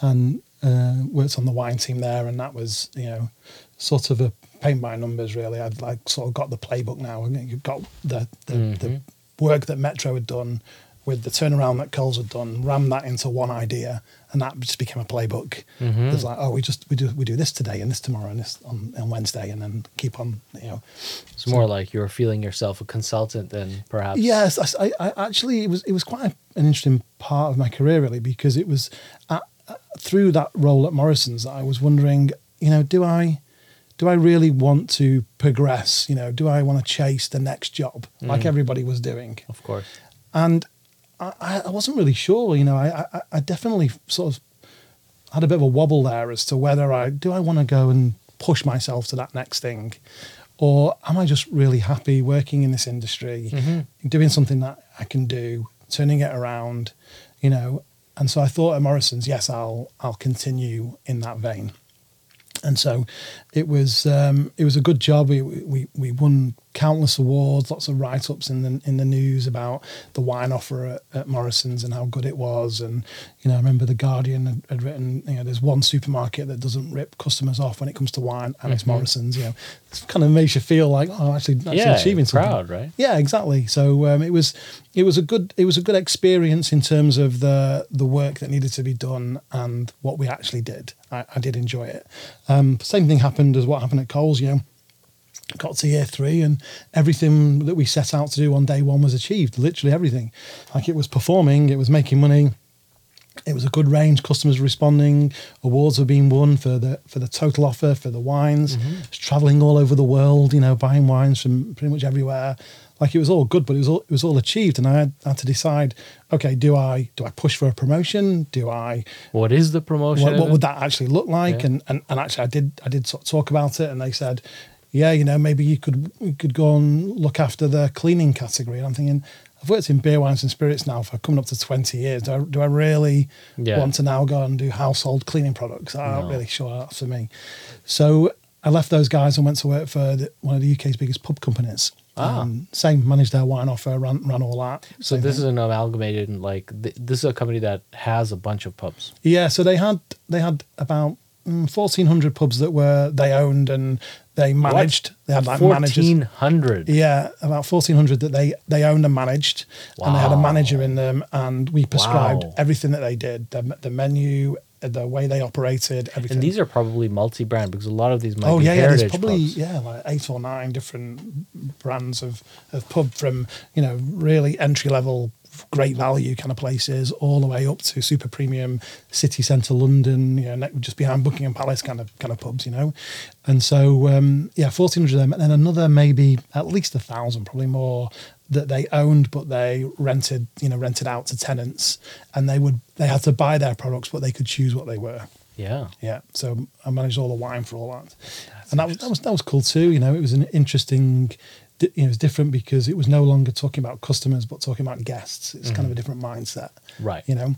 and uh, worked on the wine team there, and that was you know sort of a paint by numbers really. I'd like sort of got the playbook now, and you've got the the, the work that Metro had done with the turnaround that Coles had done, rammed that into one idea, and that just became a playbook. Mm-hmm. It was like, oh, we just we do we do this today and this tomorrow and this on, on Wednesday, and then keep on, you know. It's more like you're feeling yourself a consultant than perhaps. Yes, I, I, I actually it was it was quite a, an interesting part of my career really because it was at, through that role at Morrisons that I was wondering, you know, do I do I really want to progress? You know, do I want to chase the next job like mm. everybody was doing? Of course. And I, I- wasn't really sure. You know, I, I, I definitely sort of had a bit of a wobble there as to whether I do I want to go and push myself to that next thing, or am I just really happy working in this industry, doing something that I can do, turning it around, you know. And so I thought at Morrisons, yes, I'll I'll continue in that vein and so it was um, it was a good job. We we we won countless awards, lots of write ups in the in the news about the wine offer at, at Morrisons and how good it was. And you know, I remember the Guardian had, had written, you know, there's one supermarket that doesn't rip customers off when it comes to wine, and it's Morrisons. You know, it kind of makes you feel like oh, actually, actually Yeah, achieving something. proud, right? Yeah, exactly. So um, it was it was a good it was a good experience in terms of the the work that needed to be done and what we actually did. I, I did enjoy it. Um, same thing happened as what happened at Coles. You know, got to year three and everything that we set out to do on day one was achieved. Literally everything. Like it was performing, it was making money. It was a good range. Customers were responding. Awards were being won for the for the total offer for the wines. Mm-hmm. It's traveling all over the world. You know, buying wines from pretty much everywhere. Like it was all good, but it was all it was all achieved, and I had, had to decide. Okay, do I do I push for a promotion? Do I What is the promotion? what, what would that actually look like? Yeah. And, and and actually, I did I did sort of talk about it, and they said, yeah, you know, maybe you could you could go and look after the cleaning category. And I'm thinking, I've worked in beer, wines, and spirits now for coming up to 20 years. Do I, do I really Yeah. want to now go and do household cleaning products? I'm No. not really sure that's for me. So I left those guys and went to work for the, one of the UK's biggest pub companies. Ah. Um, same, managed their wine offer, ran, ran all that. So this thing. is an amalgamated, like th- this is a company that has a bunch of pubs. Yeah, so they had they had about mm, fourteen hundred pubs that were they owned and they managed. They had like managers. Fourteen hundred. Yeah, about fourteen hundred that they they owned and managed, and they had a manager in them, and we prescribed Wow. everything that they did, the, the menu, the way they operated, everything. And these are probably multi-brand because a lot of these might oh be yeah, yeah. There's probably pubs. yeah like eight or nine different brands of of pub from you know really entry level. Great value kind of places, all the way up to super premium city centre London, you know, just behind Buckingham Palace kind of kind of pubs, you know. And so um, yeah, fourteen hundred of them, and then another maybe at least a thousand, probably more that they owned, but they rented, you know, rented out to tenants, and they would they had to buy their products, but they could choose what they were. Yeah. Yeah, so I managed all the wine for all that, and that was, that was that was cool too. You know, it was an interesting. Di- You know, it was different because it was no longer talking about customers, but talking about guests. It's kind of a mm. different mindset, Right. you know.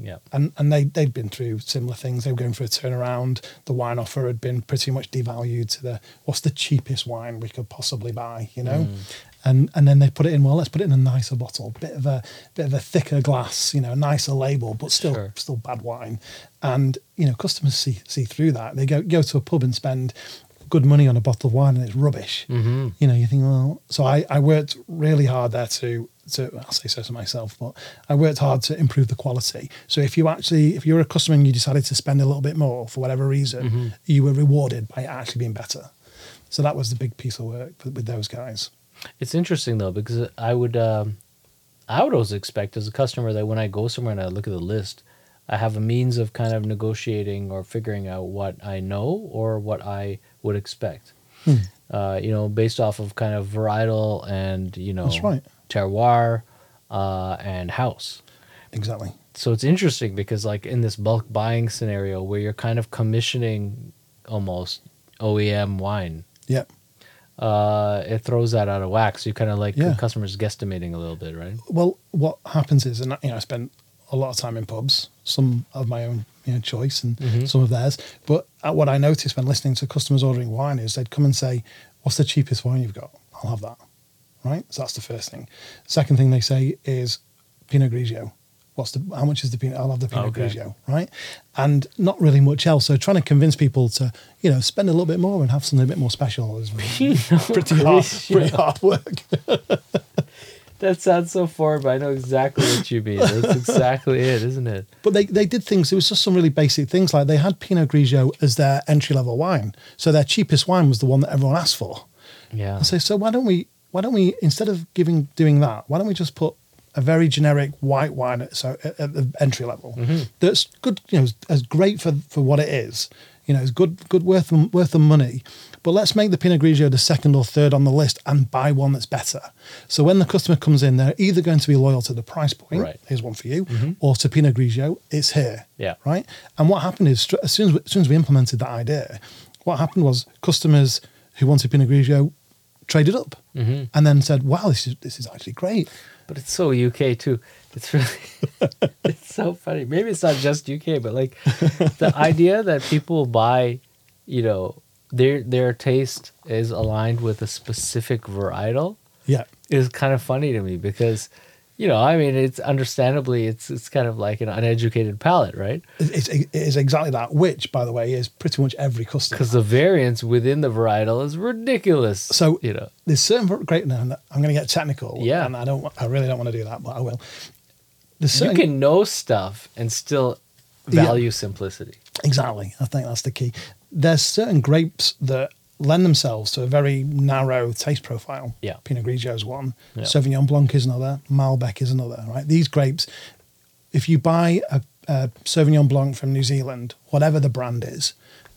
Yeah. And and they they'd been through similar things. They were going for a turnaround. The wine offer had been pretty much devalued to the what's the cheapest wine we could possibly buy, you know. Mm. And and then they put it in. Well, let's put it in a nicer bottle, bit of a bit of a thicker glass, you know, nicer label, but still Sure. still bad wine. And you know, customers see see through that. They go go to a pub and spend good money on a bottle of wine, and it's rubbish. Mm-hmm. You know, you think, well, so I I worked really hard there to to I'll say so to myself, but I worked hard to improve the quality. So if you actually if you're a customer and you decided to spend a little bit more for whatever reason, you were rewarded by actually being better. So that was the big piece of work with, with those guys. It's interesting though because I would um, I would always expect as a customer that when I go somewhere and I look at the list, I have a means of kind of negotiating or figuring out what I know or what I would expect. Hmm. Uh, you know, based off of kind of varietal and you know right. terroir uh, and house. Exactly. So it's interesting because like in this bulk buying scenario where you're kind of commissioning almost OEM wine Yeah. uh, it throws that out of whack. So you kind of like Yeah. the customer's guesstimating a little bit, right? Well, what happens is, and you know, I spent a lot of time in pubs, some of my own you know, choice and Mhm. some of theirs. But uh, what I noticed when listening to customers ordering wine is they'd come and say, "What's the cheapest wine you've got? I'll have that." Right. So that's the first thing. Second thing they say is Pinot Grigio. What's the how much is the Pinot? I'll have the Pinot Okay. Grigio. Right. And not really much else. So trying to convince people to you know spend a little bit more and have something a bit more special is pretty hard. Pretty hard work. That sounds so foreign, but I know exactly what you mean. That's exactly it, isn't it? But they, they did things. It was just some really basic things. Like they had Pinot Grigio as their entry level wine, so their cheapest wine was the one that everyone asked for. Yeah. I say, so why don't we why don't we instead of giving doing that, why don't we just put a very generic white wine at, so at, at the entry level mm-hmm. that's good, you know, as great for for what it is. You know, it's good good worth worth the money. But let's make the Pinot Grigio the second or third on the list and buy one that's better. So when the customer comes in, they're either going to be loyal to the price point, Right. here's one for you, or to Pinot Grigio, it's here Yeah. right? And what happened is, as soon as, we, as soon as we implemented that idea, what happened was customers who wanted Pinot Grigio traded up hmm and then said, "Wow, this is this is actually great." But it's so UK too. It's really, it's so funny. Maybe it's not just UK, but like the idea that people buy, you know, their their taste is aligned with a specific varietal Yeah. is kind of funny to me because, you know, I mean, it's understandably it's it's kind of like an uneducated palate, right? It's, it is exactly that, which, by the way, is pretty much every customer. Because the variance within the varietal is ridiculous. So you know, there's certain great. Now I'm going to get technical. Yeah. and I don't. I really don't want to do that, but I will. There's you can know stuff and still Yeah. value simplicity. exactly. I think that's the key. There's certain grapes that lend themselves to a very narrow taste profile. Yeah. Pinot Grigio is one. Yeah. Sauvignon Blanc is another. Malbec is another. Right. These grapes, if you buy a, a Sauvignon Blanc from New Zealand, whatever the brand is,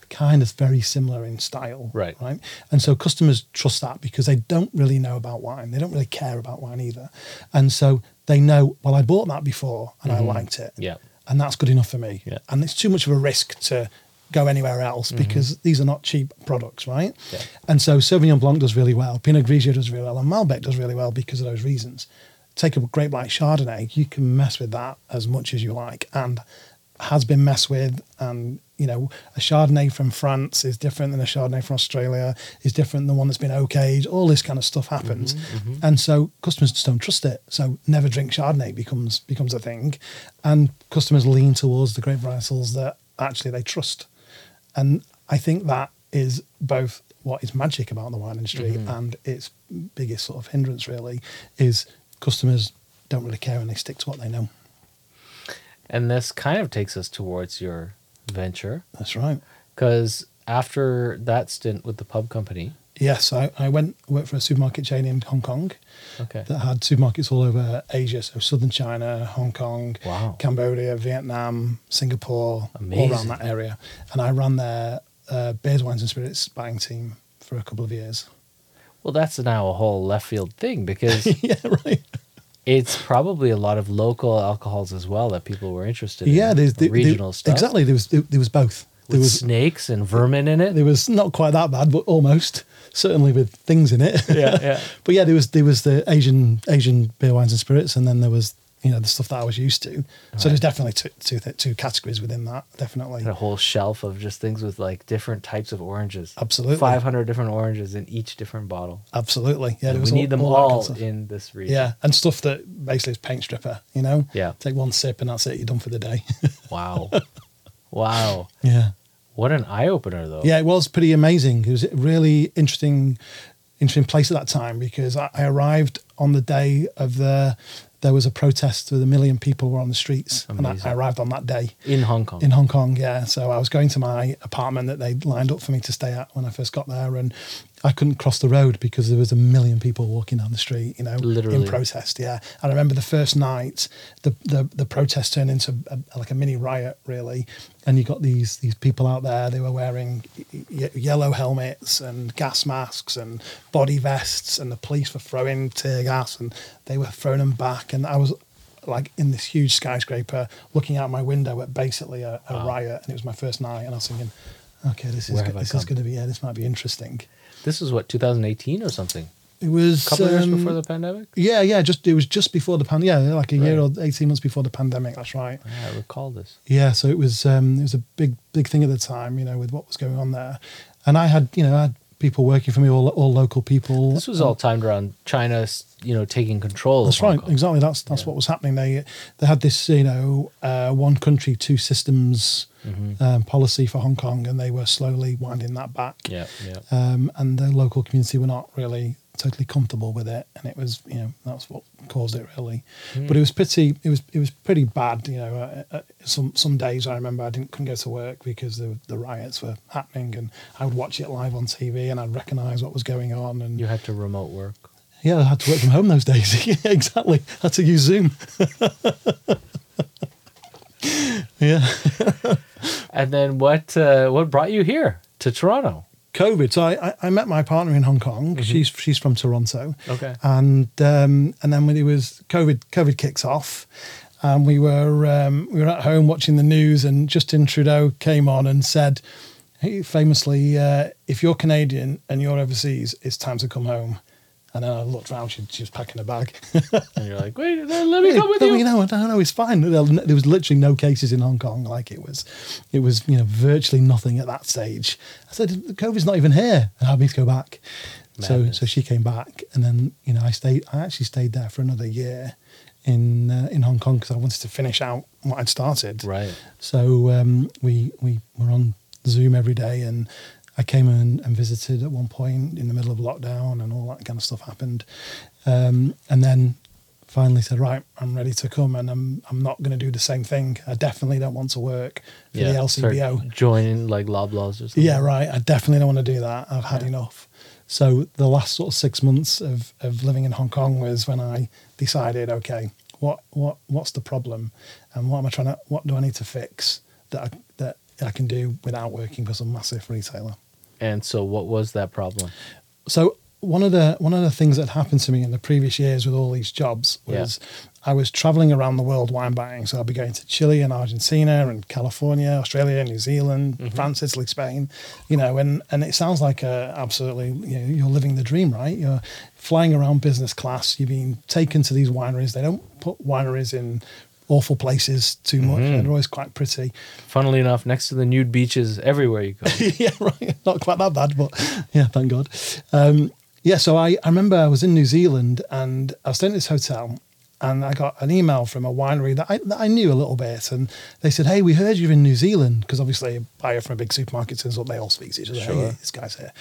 kind of very similar in style. Right. Right. And so customers trust that because they don't really know about wine. They don't really care about wine either. And so they know, well, I bought that before and I liked it. Mm-hmm. Yeah. And that's good enough for me. Yeah. And it's too much of a risk to go anywhere else because these are not cheap products, right? Mm-hmm. Yeah. And so Sauvignon Blanc does really well, Pinot Grigio does really well, and Malbec does really well because of those reasons. Take a grape like Chardonnay, you can mess with that as much as you like, and has been messed with. And you know, a Chardonnay from France is different than a Chardonnay from Australia, is different than one that's been oak aged. All this kind of stuff happens, and so customers just don't trust it. So never drink Chardonnay becomes becomes a thing, and customers lean towards the grape varietals that actually they trust. And I think that is both what is magic about the wine industry mm-hmm. and its biggest sort of hindrance really is customers don't really care and they stick to what they know. And this kind of takes us towards your venture That's right. because after that stint with the pub company, Yes, I, I went worked for a supermarket chain in Hong Kong okay, that had supermarkets all over Asia, so southern China, Hong Kong, Wow. Cambodia, Vietnam, Singapore, Amazing. all around that area. And I ran their uh, beers, wines, and spirits buying team for a couple of years. well, that's now a whole left field thing because yeah, right. it's probably a lot of local alcohols as well that people were interested in. Yeah, there's the, regional there- stuff. Exactly. There was there, there was both. With There was snakes and vermin in it. there was not quite that bad, but almost certainly with things in it. yeah, yeah. but yeah, there was there was the Asian Asian beer, wines, and spirits, and then there was you know the stuff that I was used to. So there's definitely two, two, th- two categories within that. Definitely, a whole shelf of just things with like different types of oranges. Absolutely. 500 different oranges in each different bottle. absolutely. Yeah, And there we was need them that kind of all in this region. Yeah, and stuff that basically is paint stripper. You know. Yeah. Take one sip and that's it. You're done for the day. Wow. wow. yeah. What an eye opener, though. Yeah, it was pretty amazing. It was a really interesting, interesting place at that time because I, I arrived on the day of the. There was a protest with a million people were on the streets, and I, I arrived on that day In Hong Kong. in Hong Kong. Yeah, so I was going to my apartment that they lined up for me to stay at when I first got there, and I couldn't cross the road because there was a million people walking down the street. You know, Literally. in protest. Yeah, I remember the first night, the the, the protest turned into a, like a mini riot, really, and you got these these people out there. They were wearing y- yellow helmets and gas masks and body vests, and the police were throwing tear gas and they were throwing them back, and I was. Like in this huge skyscraper, looking out my window at basically a, a riot, and it was my first night, and I was thinking, "Okay, this is go- this is going to be yeah, this might be interesting." This was what, 2018 or something? It was A couple of years um, before the pandemic? Yeah, yeah, just it was just before the pandemic. Yeah, like a year or eighteen months before the pandemic. That's right. Yeah, I recall this. Yeah, so it was um, it was a big big thing at the time, you know, with what was going on there, and I had you know I had people working for me, all all local people. This was all timed around China, you know, taking control. That's right, Kong. exactly. That's that's what was happening. They they had this you know uh, one country two systems Mm-hmm. um, policy for Hong Kong, and they were slowly winding that back. Yeah, yeah. um, and the local community were not really totally comfortable with it, and it was you know that's what caused it really. Hmm. But it was pretty it was it was pretty bad. You know, uh, uh, some some days I remember I didn't couldn't go to work because the the riots were happening, and I would watch it live on TV, and I'd recognise what was going on, and You had to remote work. yeah, I had to work from home those days. yeah, exactly, had to use Zoom. yeah. And then what uh, what brought you here to Toronto? COVID. So I, I, I met my partner in Hong Kong. She's she's from Toronto. Okay. And um, and then when it was COVID, COVID kicks off, and we were um, we were at home watching the news, and Justin Trudeau came on and said, he famously, uh, "If you're Canadian and you're overseas, it's time to come home." And then I looked around, she, she was packing a bag. And you're like, wait, let me come with no, you. you know, no, no, it's fine. There was literally no cases in Hong Kong. Like it was, it was, you know, virtually nothing at that stage. I said, COVID's not even here, and I me to go back. So, so she came back, and then you know, I stayed. I actually stayed there for another year in uh, in Hong Kong because I wanted to finish out what I'd started. Right. So um, we we were on Zoom every day, and I came and, and visited at one point in the middle of lockdown, and all that kind of stuff happened. Um, and then finally said, right, I'm ready to come, and I'm I'm not going to do the same thing. I definitely don't want to work for the Start LCBO. Joining like Loblaws or something. Yeah, right. I definitely don't want to do that. I've had enough. So the last sort of six months of, of living in Hong Kong was when I decided, okay, what what what's the problem, and what am I trying to what do I need to fix that I, that I can do without working for some massive retailer. And so, what was that problem? So one of the one of the things that happened to me in the previous years with all these jobs Yeah. was I was traveling around the world wine buying. So I'll be going to Chile and Argentina and California, Australia, New Zealand, Mm-hmm. France, Italy, Spain. You know, and and it sounds like a absolutely you know, you're living the dream, right? You're flying around business class. You're being taken to these wineries. They don't put wineries in awful places too much. Mm-hmm. They're always quite pretty. Funnily enough, next to the nude beaches everywhere you go. yeah, right. Not quite that bad, but yeah, thank God. Um, yeah, so I, I remember I was in New Zealand and I was staying at this hotel and I got an email from a winery that I, that I knew a little bit. And they said, Hey, we heard you're in New Zealand. Because obviously, a buyer from a big supermarket turns up, they all speak to each other. Sure. Hey, this guy's here.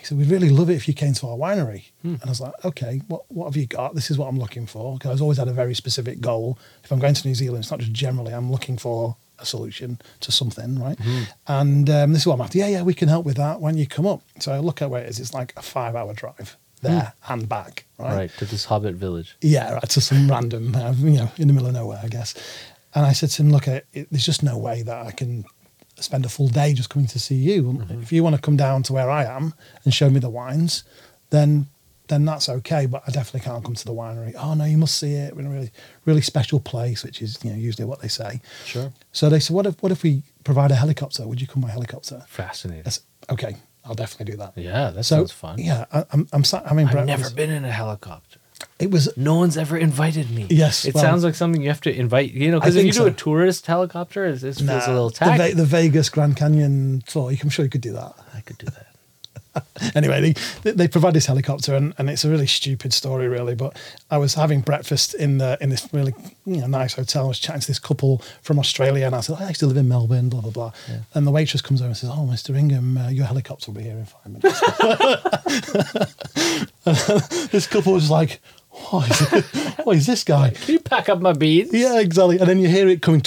He said, We'd really love it if you came to our winery. And I was like, Okay, what, what have you got? This is what I'm looking for. Because I've always had a very specific goal. If I'm going to New Zealand, it's not just generally, I'm looking for a solution to something, right? And um, this is what I'm after. Yeah, yeah, we can help with that when you come up. So I look at where it is. It's like a five hour drive there and back, right? right to this hobbit village. Yeah, right, to some random, uh, you know, in the middle of nowhere, I guess. And I said to him, look, it, it, there's just no way that I can spend a full day just coming to see you. Um, mm-hmm. If you want to come down to where I am and show me the wines, then then that's okay. But I definitely can't come to the winery. Oh no, you must see it. We're in a really really special place, which is you know usually what they say. Sure. So they said, what if what if we provide a helicopter? Would you come by helicopter? Fascinating. I said, okay, I'll definitely do that. yeah, that so sounds fun. yeah, I, I'm I'm sat having I've breakfast. never been in a helicopter. It was No one's ever invited me. Yes, It well- sounds like something you have to invite. You know, because if you do so. a tourist helicopter, it, it feels Nah, a little the, tacky. Ve- the Vegas Grand Canyon tour. I'm sure you could do that. I could do that. Anyway, they, they provide this helicopter, and, and it's a really stupid story, really. But I was having breakfast in the in this really you know, nice hotel. I was chatting to this couple from Australia, and I said, I actually live in Melbourne, blah blah blah. And the waitress comes over and says, Oh, Mr. Ingham, uh, your helicopter will be here in five minutes. this couple was like, what is, what is this guy? Can you pack up my beans? Yeah, exactly. And then you hear it coming,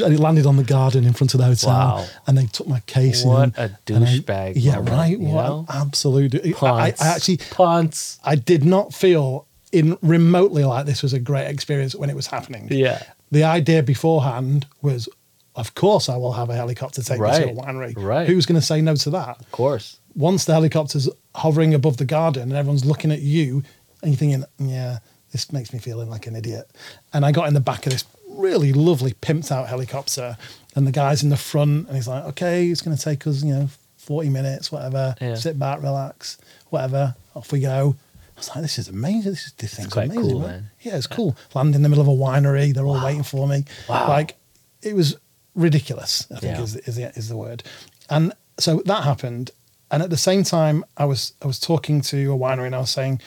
and it landed on the garden in front of the hotel. Wow. And they took my case. What in, a douchebag Yeah, moment, right. What absolute. I, I actually, punts. I did not feel in remotely like this was a great experience when it was happening. Yeah. The idea beforehand was, of course, I will have a helicopter take me to a Right, winery. right. Who's going to say no to that? Of course. once the helicopter's hovering above the garden and everyone's looking at you and you're thinking, yeah, this makes me feel like an idiot. And I got in the back of this really lovely pimped out helicopter and the guy's in the front and he's like, okay, it's going to take us, you know, 40 minutes, whatever. Yeah. Sit back, relax, whatever. Off we go. I was like, this is amazing. This, is, this thing's quite amazing. cool, man. Yeah, it's cool. Land in the middle of a winery. They're all waiting for me. Wow. Like, it was ridiculous, I think Yeah. is, is, the, is the word. And so that happened. And at the same time, I was I was talking to a winery and I was saying,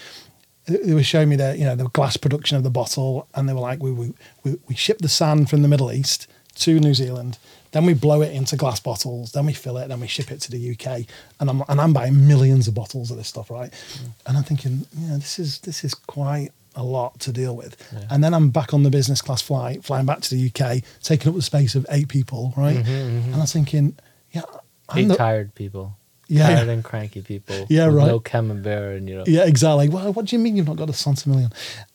they were showing me the you know the glass production of the bottle, and they were like, we we we, ship the sand from the Middle East to New Zealand, then we blow it into glass bottles, then we fill it, then we ship it to the UK, and I'm and I'm buying millions of bottles of this stuff, right? Mm. And I'm thinking, yeah, this is this is quite a lot to deal with. And then I'm back on the business class flight, flying back to the UK, taking up the space of eight people, right? Mm-hmm, mm-hmm. And I'm thinking, yeah, I'm Eight the- tired people. Yeah. Tired and cranky people. Yeah, right. No camembert and, you know. Yeah, exactly. Well, what do you mean you've not got a Saint-Émilion?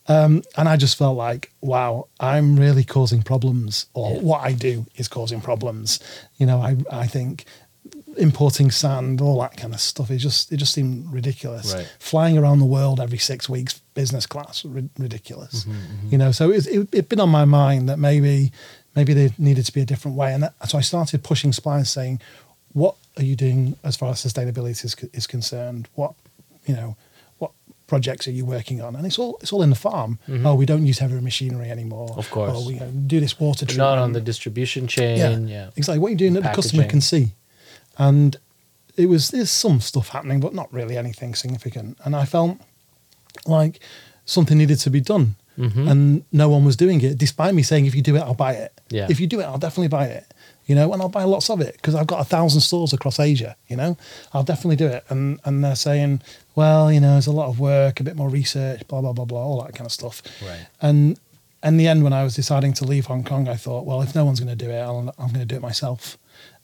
Um, and I just felt like, wow, I'm really causing problems, or Yeah. what I do is causing problems. You know, I I think importing sand, all that kind of stuff, it just it just seemed ridiculous. Right. Flying around the world every six weeks, business class, ri- ridiculous. Mm-hmm, You know, so it, it it'd been on my mind that maybe maybe there needed to be a different way, and that, so I started pushing suppliers saying, what are you doing as far as sustainability is, is concerned? What you know, what projects are you working on? And it's all it's all in the farm. Oh, we don't use heavy machinery anymore. Mm-hmm. Of course. Or we uh, do this water treatment. not on the distribution chain. Yeah. yeah. Exactly. What you're doing that the customer can see. And it was there's some stuff happening, but not really anything significant. And I felt like something needed to be done. Mm-hmm. And no one was doing it, despite me saying, if you do it, I'll buy it. Yeah. If you do it, I'll definitely buy it. You know, and I'll buy lots of it because I've got a thousand stores across Asia. You know, I'll definitely do it. And and they're saying, well, you know, there's a lot of work, a bit more research, blah blah blah blah, all that kind of stuff. Right. And in the end, when I was deciding to leave Hong Kong, I thought, well, if no one's going to do it, I'll, I'm going to do it myself.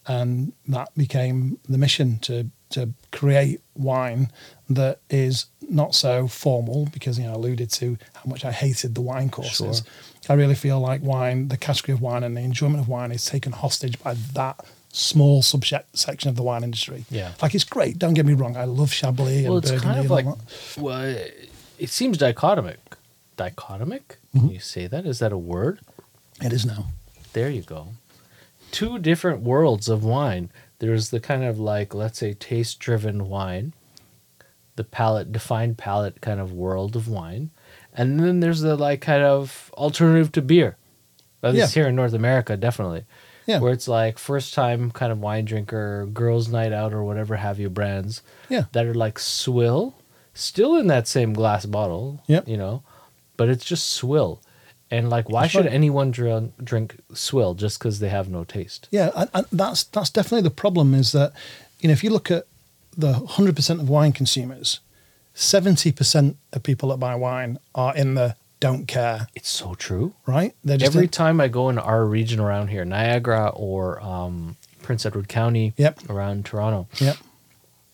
And that became the mission to to create wine that is not so formal because you know I alluded to how much I hated the wine courses. Sure. I really feel like wine, the category of wine and the enjoyment of wine is taken hostage by that small subsection of the wine industry. Yeah. Like it's great, don't get me wrong. I love Chablis Well, and Burgundy kind of and all like, that. well, it seems dichotomic. Dichotomic? Mm-hmm. Can you say that? Is that a word? It is now. There you go. Two different worlds of wine. There's the kind of like, let's say, taste driven wine, the palate, defined palate kind of world of wine. And then there's the like kind of alternative to beer. At least Yeah. here in North America, definitely. Yeah. Where it's like first time kind of wine drinker, girls' night out, or whatever have you brands Yeah. that are like swill, still in that same glass bottle. Yep. You know, but it's just swill. And like, why That's should right. anyone drink drink swill just because they have no taste? Yeah, and, and that's that's definitely the problem. Is that you know if you look at the hundred percent of wine consumers, seventy percent of people that buy wine are in the don't care. It's so true. Right? Every in- time I go in our region around here, Niagara or um, Prince Edward County, Yep. around Toronto, Yep.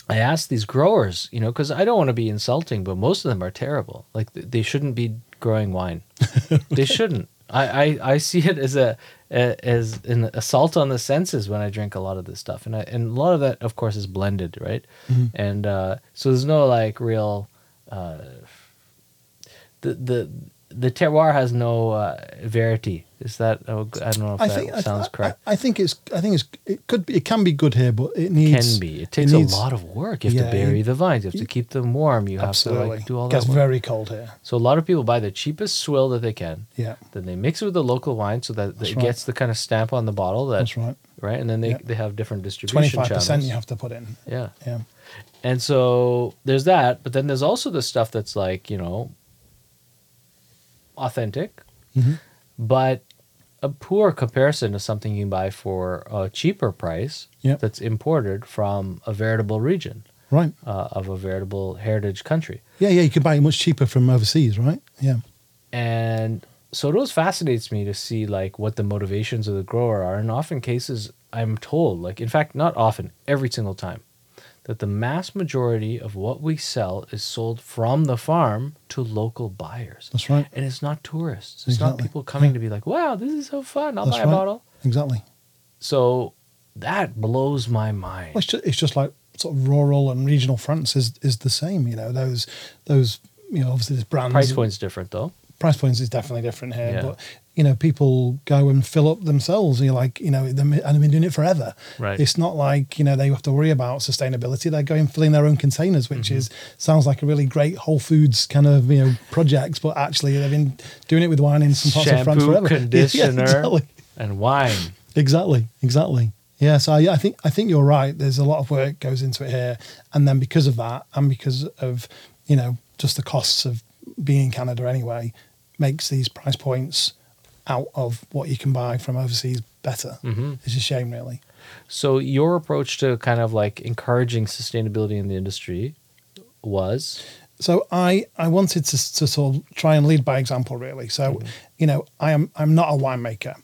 I ask these growers, you know, because I don't want to be insulting, but most of them are terrible. Like they shouldn't be growing wine. they shouldn't. I, I, I see it as a as an assault on the senses when I drink a lot of this stuff, and I, and a lot of that, of course, is blended, right? And uh, so there's no like real. Uh, the the the terroir has no uh, verity. Is that? I don't know if I that think sounds I, correct. I, I think it's I think it's it could be it can be good here, but it needs can be. It takes needs- a lot of work. You have Yeah, to bury the vines. You have to keep them warm. You have absolutely to like do all gets that. work. very cold here. So a lot of people buy the cheapest swill that they can. Yeah, Then they mix it with the local wine so that That's it right. gets the kind of stamp on the bottle that that's right. right, and then they, Yeah. they have different distribution five channels. percent you have to put in. Yeah, Yeah, and so there's that, but then there's also the stuff that's like you know authentic, Mhm. but a poor comparison to something you can buy for a cheaper price Yep. that's imported from a veritable region right. uh, of a veritable heritage country. Yeah, yeah. You could buy it much cheaper from overseas, right? Yeah, and so it always fascinates me to see like what the motivations of the grower are and often cases i'm told like in fact not often every single time that the mass majority of what we sell is sold from the farm to local buyers that's right. and it's not tourists it's not people coming to be like wow this is so fun i'll That's buy a right. bottle Exactly. so that blows my mind Well, it's, just, it's just like sort of rural and regional France is is the same. You know, those those you know obviously there's brands. price point's different though Price points is definitely different here, Yeah. but you know people go and fill up themselves. You're like you know, and they've been doing it forever. Right. It's not like you know they have to worry about sustainability. They're going filling their own containers, which Mm-hmm. is sounds like a really great Whole Foods kind of you know project, but actually they've been doing it with wine in some parts of France shampoo forever. conditioner Yeah, exactly. and wine Exactly, exactly. Yeah, so I, I think I think you're right. There's a lot of work goes into it here, and then because of that, and because of you know just the costs of being in Canada anyway, makes these price points out of what you can buy from overseas better. Mhm. It's a shame, really. So your approach to kind of like encouraging sustainability in the industry was So I I wanted to to sort of try and lead by example, really. So you know I am I'm not a winemaker,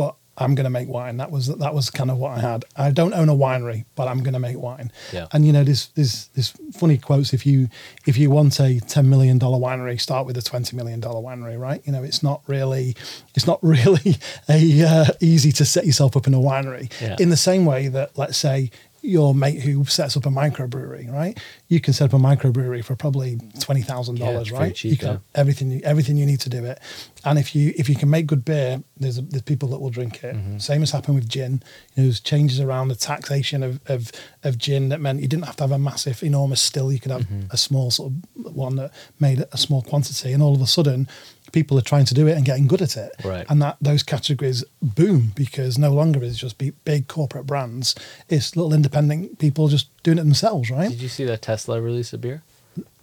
but I'm going to make wine. That was that was kind of what I had. I don't own a winery, but I'm going to make wine. Yeah. And you know, there's there's there's funny quotes. If you if you want a ten million dollar winery, start with a twenty million dollar winery, right? You know, it's not really it's not really a uh, easy to set yourself up in a winery. Yeah. In the same way that let's say your mate who sets up a microbrewery, right? You can set up a microbrewery for probably twenty thousand Yeah, dollars, right? cheap, you can yeah. everything you- everything you need to do it. And if you if you can make good beer, there's there's people that will drink it. Mm-hmm. Same as happened with gin. You know, there's changes around the taxation of, of of gin that meant you didn't have to have a massive, enormous still. You could have Mm-hmm. a small sort of one that made a small quantity, and all of a sudden, people are trying to do it and getting good at it. Right. And that those categories boom because no longer is it just big, big corporate brands. It's little independent people just doing it themselves, right? Did you see that Tesla release a beer?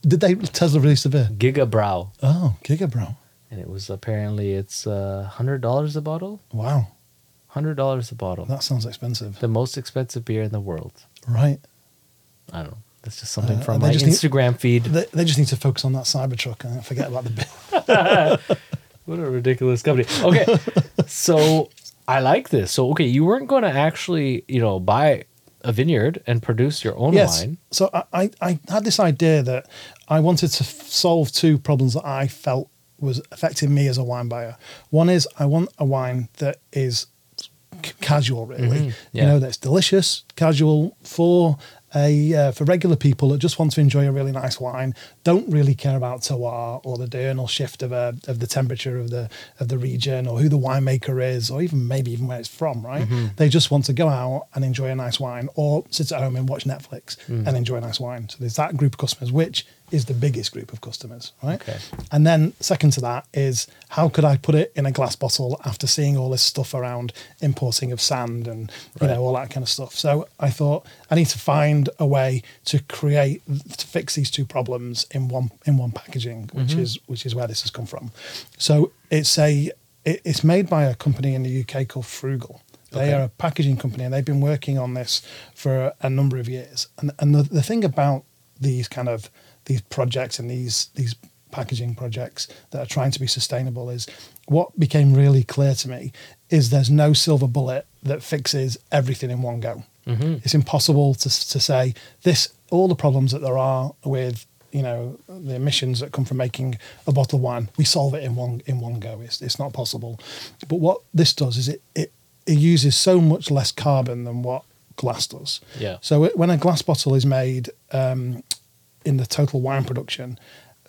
Did they Tesla release a beer? Giga Brow. Oh, Giga Bro. And it was apparently it's uh, hundred dollars a bottle. Wow, Hundred dollars a bottle. that sounds expensive. The most expensive beer in the world. Right. I don't know. That's just something Uh, from my just need- Instagram feed. They, they just need to focus on that Cybertruck and forget about the. What a ridiculous company. Okay, so I like this. So okay, you weren't going to actually, you know, buy a vineyard and produce your own yes. wine. So I, I, I had this idea that I wanted to solve two problems that I felt was affecting me as a wine buyer. One is I want a wine that is c- casual, really. Mhm, yeah. You know, that's delicious, casual for a uh, for regular people that just want to enjoy a really nice wine. Don't really care about terroir or the diurnal shift of a, of the temperature of the of the region or who the winemaker is or even maybe even where it's from. Right? Mm-hmm. They just want to go out and enjoy a nice wine or sit at home and watch Netflix Mm. and enjoy a nice wine. So there's that group of customers, which is the biggest group of customers, right? Okay. And then second to that is how could I put it in a glass bottle after seeing all this stuff around importing of sand and you Right. know all that kind of stuff. So I thought I need to find a way to create to fix these two problems in one in one packaging, which Mm-hmm. is which is where this has come from. So it's a it, it's made by a company in the UK called Frugal. They Okay. are a packaging company and they've been working on this for a number of years. And and the, the thing about these kind of these projects and these these packaging projects that are trying to be sustainable is what became really clear to me is there's no silver bullet that fixes everything in one go. Mm-hmm. It's impossible to to say this all the problems that there are with you know the emissions that come from making a bottle of wine we solve it in one in one go it's, it's not possible but what this does is it, it it uses so much less carbon than what glass does Yeah. so it, when a glass bottle is made um, in the total wine production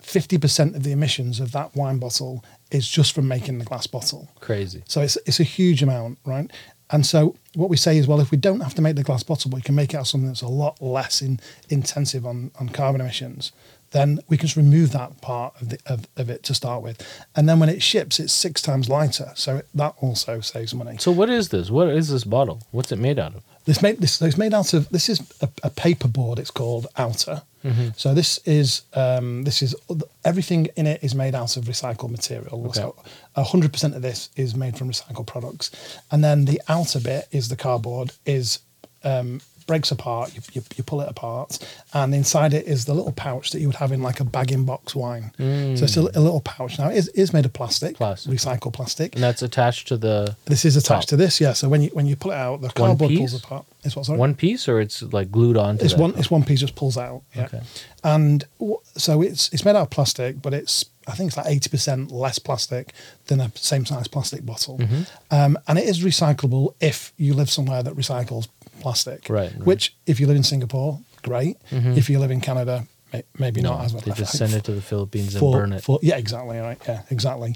50% of the emissions of that wine bottle is just from making the glass bottle Crazy. so it's it's a huge amount, right? And so what we say is, well, if we don't have to make the glass bottle, but we can make it out of something that's a lot less in, intensive on, on carbon emissions, then we can just remove that part of, the, of, of it to start with. And then when it ships, it's six times lighter. So that also saves money. So what is this? What is this bottle? What's it made out of? This made this it's made out of this is a, a paper board. It's called outer. Mm-hmm. So this is um, this is everything in it is made out of recycled material. Okay. So hundred percent of this is made from recycled products, and then the outer bit is the cardboard is um, breaks apart. You, you, you pull it apart, and inside it is the little pouch that you would have in like a bag in box wine. So it's a, a little pouch. Now it is, is made of plastic, Mm. Plastic. recycled plastic. And that's attached to the This is attached Top. to this, yeah. So when you when you pull it out, the cardboard pulls apart. It's what sorry? one piece, or it's like glued onto. It's one. It's one piece just pulls out. Yeah. Okay. And w- so it's it's made out of plastic, but it's I think it's like eighty percent less plastic than a same size plastic bottle. Mm-hmm. Um, and it is recyclable if you live somewhere that recycles plastic. Right, right. Which, if you live in Singapore, great. If you live in Canada, may, maybe No, not as well. they just send it to the Philippines and burn it. for- yeah, exactly. Right. Yeah, exactly.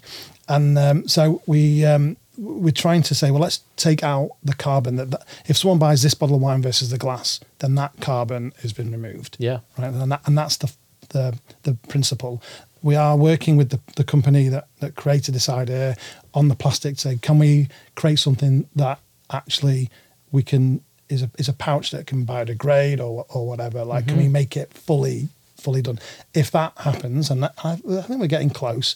And um, so we um, we're trying to say, well, let's take out the carbon that, that if someone buys this bottle of wine versus the glass, then that carbon has been removed. Yeah. Right. And that, and that's the the the principle. We are working with the, the company that, that created this idea on the plastic to say, can we create something that actually we can is a is a pouch that can biodegrade or or whatever. Like, can we Mm-hmm. make it fully fully done? If that happens, and that, I, I think we're getting close,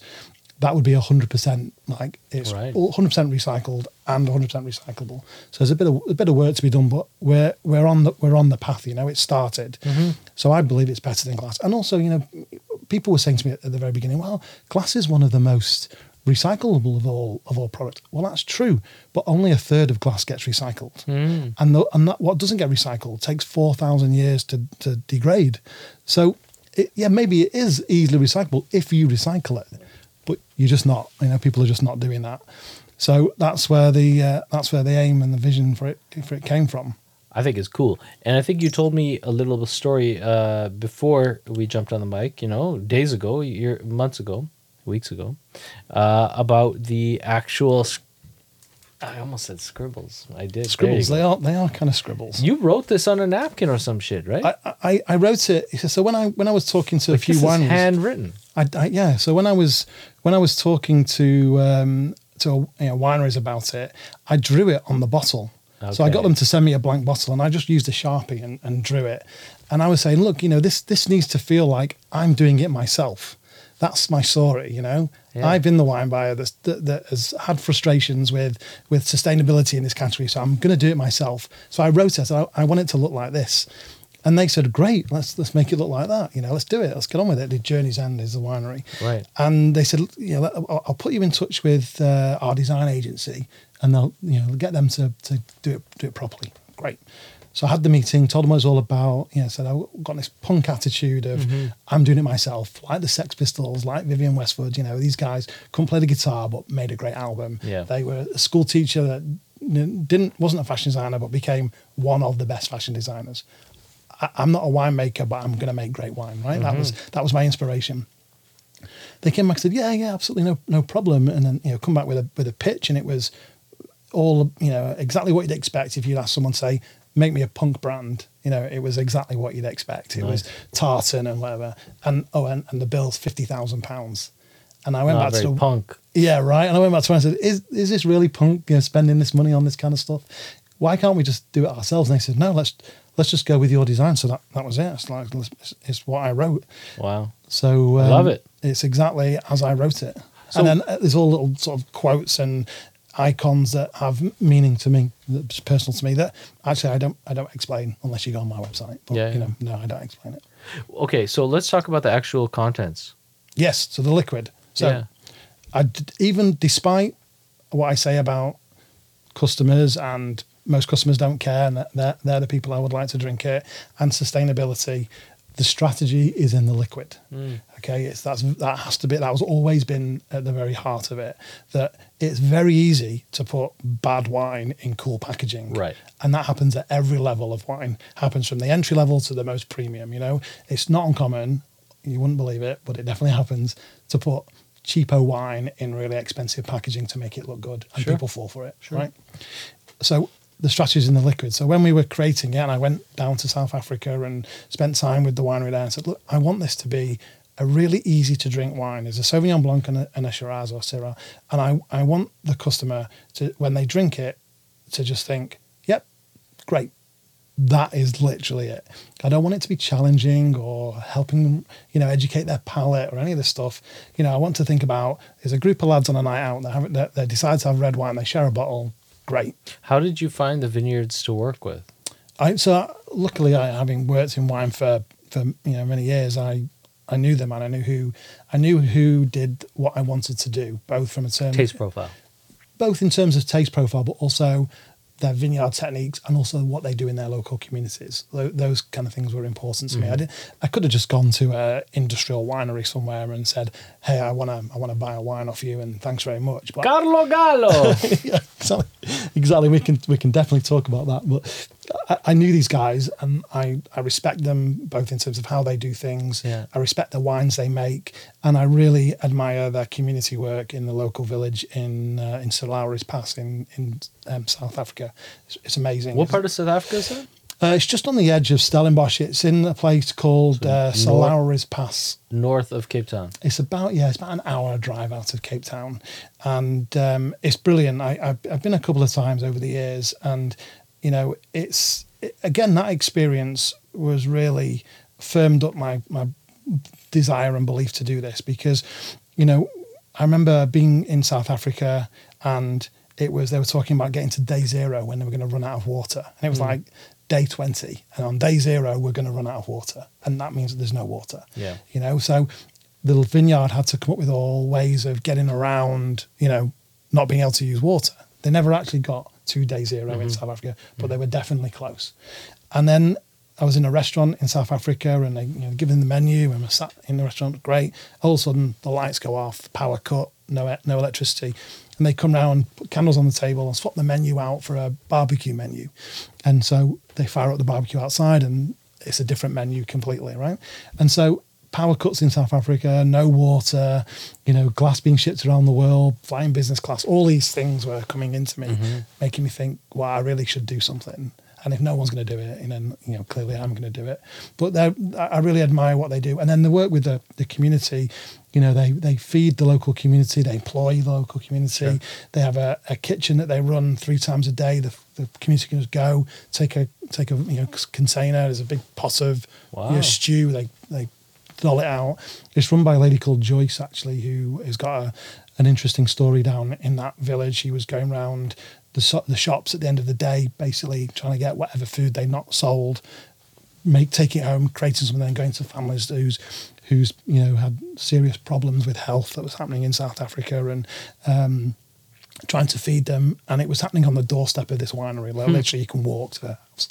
that would be hundred percent like it's Right. hundred percent recycled and hundred percent recyclable. So there's a bit of a bit of work to be done, but we're we're on the we're on the path. You know, it started. So I believe it's better than glass. And also, you know, people were saying to me at the very beginning, well, glass is one of the most recyclable of all of all product. Well, that's true, but only a third of glass gets recycled, and the, and that, what doesn't get recycled takes four thousand years to to degrade. So, it, yeah, maybe it is easily recyclable if you recycle it, but you're just not. You know, people are just not doing that. So that's where the uh, that's where the aim and the vision for it for it came from. I think is cool. And I think you told me a little story uh, before we jumped on the mic, you know, days ago, year, months ago, weeks ago, uh, about the actual. I almost said scribbles. I did. Scribbles, they are they are kind of scribbles. You wrote this on a napkin or some shit, right? I, I, I wrote it. So when I when I was talking to a few this is wineries, handwritten. I, I, yeah. So when I was when I was talking to um, to you know, wineries about it, I drew it on the bottle. So I got them to send me a blank bottle, and I just used a sharpie and, and drew it. And I was saying, look, you know, this this needs to feel like I'm doing it myself. That's my story, you know. Yeah. I've been the wine buyer that's, that, that has had frustrations with with sustainability in this category, so I'm going to do it myself. So I wrote it. I, I want it to look like this. And they said, "Great, let's let's make it look like that. You know, let's do it. Let's get on with it." The Journey's End is the winery, Right. And they said, "You know, I'll, I'll put you in touch with uh, our design agency, and they'll you know get them to to do it do it properly." Great. So I had the meeting, told them what it was all about. You know, said I've got this punk attitude of mm-hmm. I'm doing it myself, like the Sex Pistols, like Vivienne Westwood. You know, these guys couldn't play the guitar but made a great album. Yeah. They were a school teacher that didn't wasn't a fashion designer but became one of the best fashion designers. I, I'm not a winemaker, but I'm going to make great wine. Right? That was mm-hmm. that was my inspiration. They came back and said, "Yeah, yeah, absolutely, no, no problem." And then you know, come back with a with a pitch, and it was all you know exactly what you'd expect if you'd ask someone say, "Make me a punk brand." You know, it was exactly what you'd expect. It was tartan and whatever, and oh, and, and the bill's fifty thousand pounds. And I went Not back to the, punk. yeah, right. And I went back to her and said, "Is is this really punk? You know, spending this money on this kind of stuff? Why can't we just do it ourselves?" And they said, "No, let's let's just go with your design." So that, that was it. It's like it's, it's what I wrote. Wow. So um, love it. It's exactly as I wrote it. So- and then uh, there's all little sort of quotes and icons that have meaning to me, that's personal to me. That actually I don't I don't explain unless you go on my website. But Yeah, you know, no, I don't explain it. Okay, so let's talk about the actual contents. Yes, so the liquid. So Yeah. I d- even despite what I say about customers and most customers don't care and that they're, they're the people I would like to drink it and sustainability, the strategy is in the liquid. Mm. Okay, it's that's that has to be that has always been at the very heart of it. That it's very easy to put bad wine in cool packaging, Right. And that happens at every level of wine. Happens from the entry level to the most premium. You know, it's not uncommon. You wouldn't believe it, but it definitely happens to put cheapo wine in really expensive packaging to make it look good, and Sure. people fall for it, right? So the strategy is in the liquid. So when we were creating it, and I went down to South Africa and spent time with the winery there, and said, "Look, I want this to be a really easy to drink wine. There's a Sauvignon Blanc and a, and a Shiraz or Syrah, and I I want the customer to when they drink it to just think, yep, great." That is literally it. I don't want it to be challenging or helping them, you know, educate their palate or any of this stuff. You know, I want to think about there's a group of lads on a night out that they decide to have red wine, they share a bottle, great. How did you find the vineyards to work with? I so luckily, I having worked in wine for for you know many years, I I knew them and I knew who I knew who did what I wanted to do, both from a term Taste profile. both in terms of taste profile, but also their vineyard techniques and also what they do in their local communities. Those kind of things were important to me. I mm-hmm. did. I could have just gone to an industrial winery somewhere and said, "Hey, I want to, I want to buy a wine off you, and thanks very much." But Carlo Gallo. yeah, exactly. Exactly. We can we can definitely talk about that. But I, I knew these guys, and I I respect them both in terms of how they do things. Yeah. I respect the wines they make, and I really admire their community work in the local village in uh, in Lowry's Pass in in um, South Africa. It's, it's amazing. what part of South Africa is that? Uh, it's just on the edge of Stellenbosch. It's in a place called uh, Sir north- Lowry's Pass. North of Cape Town. It's about yeah, it's about an hour drive out of Cape Town, and um, it's brilliant. I, I've, I've been a couple of times over the years, and you know, it's it, again that experience was really firmed up my my desire and belief to do this because, you know, I remember being in South Africa and it was they were talking about getting to day zero when they were going to run out of water, and it was hmm. like day twenty, and on day zero we're going to run out of water, and that means that there's no water. Yeah. you know so the vineyard had to come up with all ways of getting around you know not being able to use water. They never actually got to day 0 in south africa but mm-hmm. they were definitely close. And then i was in a restaurant in south africa and they you know given the menu and I sat in the restaurant great. All of a sudden the lights go off power cut no no electricity. And they come round, put candles on the table, and swap the menu out for a barbecue menu. And so they fire up the barbecue outside, and it's a different menu completely, right? And so power cuts in South Africa, no water, you know, glass being shipped around the world, flying business class, all these things were coming into me, mm-hmm. making me think, well, I really should do something. And if no one's going to do it, and then you know, clearly I'm going to do it. But I really admire what they do, and then the work with the, the community. You know, they they feed the local community, they employ the local community. They have a, a kitchen that they run three times a day. The, the community can just go take a take a you know container. There's a big pot of you know, stew. They they doll it out. It's run by a lady called Joyce, actually, who has got a, an interesting story down in that village. She was going around the, so- the shops at the end of the day, basically trying to get whatever food they not sold, make take it home, creating something, then going to families who's who's you know had serious problems with health that was happening in South Africa and. Um, trying to feed them, and it was happening on the doorstep of this winery. Like, Literally, you can walk to the house.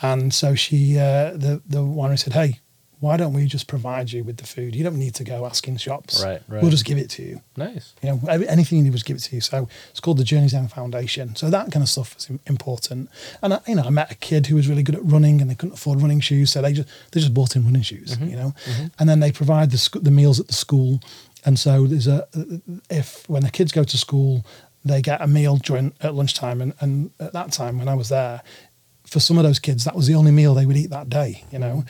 And so she, uh, the the winery said, "Hey, why don't we just provide you with the food? You don't need to go asking shops. Right, right. We'll just give it to you. Nice. You know, anything you need, was give it to you. So it's called the Journeys End Foundation. So that kind of stuff is important. And I, you know, I met a kid who was really good at running, and they couldn't afford running shoes, so they just they just bought him running shoes. Mm-hmm, you know, mm-hmm. and then they provide the sc- the meals at the school. And so there's a if when the kids go to school, they get a meal during at lunchtime, and, and at that time when I was there, for some of those kids, that was the only meal they would eat that day, you know.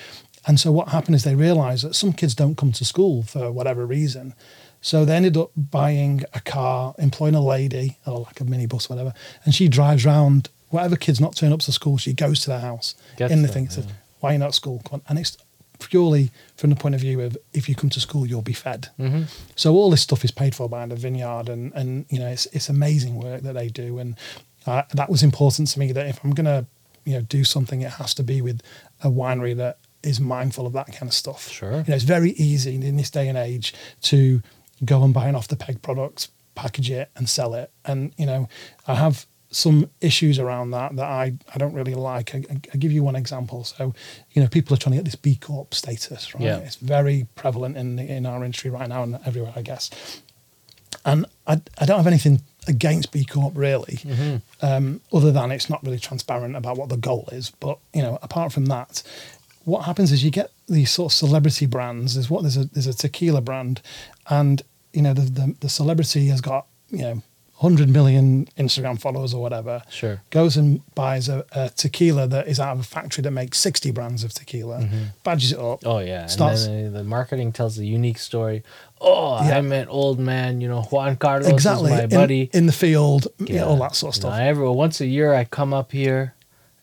And so what happened is they realized that some kids don't come to school for whatever reason. So they ended up buying a car, employing a lady, or like a minibus, whatever, and she drives round whatever kids not turn up to school, she goes to their house Gets in the them, thing, says, yeah. Why are you not at school? Come on. And it's purely from the point of view of if you come to school, you'll be fed. Mm-hmm. So all this stuff is paid for by the vineyard, and and you know it's it's amazing work that they do, and uh, that was important to me that if I'm gonna you know do something, it has to be with a winery that is mindful of that kind of stuff. Sure. you know it's very easy in this day and age to go and buy an off the peg product, package it, and sell it, and you know I have some issues around that that I, I don't really like. I, I, I'll give you one example. So, you know, people are trying to get this B Corp status, right? Yeah. It's very prevalent in the, in our industry right now and everywhere, I guess. And I, I don't have anything against B Corp really, um, other than it's not really transparent about what the goal is. But you know, apart from that, what happens is you get these sort of celebrity brands. There's what there's a there's a tequila brand, and you know the the, the celebrity has got you know. 100 million Instagram followers or whatever, Sure. goes and buys a, a tequila that is out of a factory that makes 60 brands of tequila, mm-hmm. badges it up. Oh yeah, Starts- and then the marketing tells a unique story. Oh, Yeah. I met old man, you know, Juan Carlos exactly. is my buddy. in the field, yeah. all that sort of You know, stuff. every once a year, I come up here,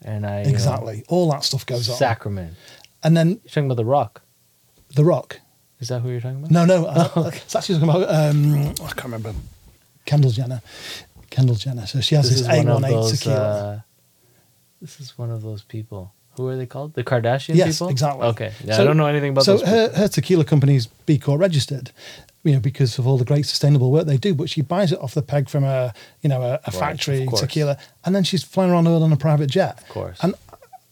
and I know, exactly. all that stuff goes on. Sacrament. And then You're talking about the Rock. The Rock. Is that who you're talking about? No, no. I, it's actually talking about, um, I can't remember. Kendall Jenner. Kendall Jenner. So she has This this, is one of 818 those. tequila. Uh, this is one of those people. Who are they called? The Kardashian yes, people. exactly. Okay. Yeah, So- I don't know anything about so those. her, people. her tequila company's B Corp registered, you know, because of all the great sustainable work they do. But she buys it off the peg from a, you know, a, a factory tequila, and then she's flying around the world on a private jet. Of course. And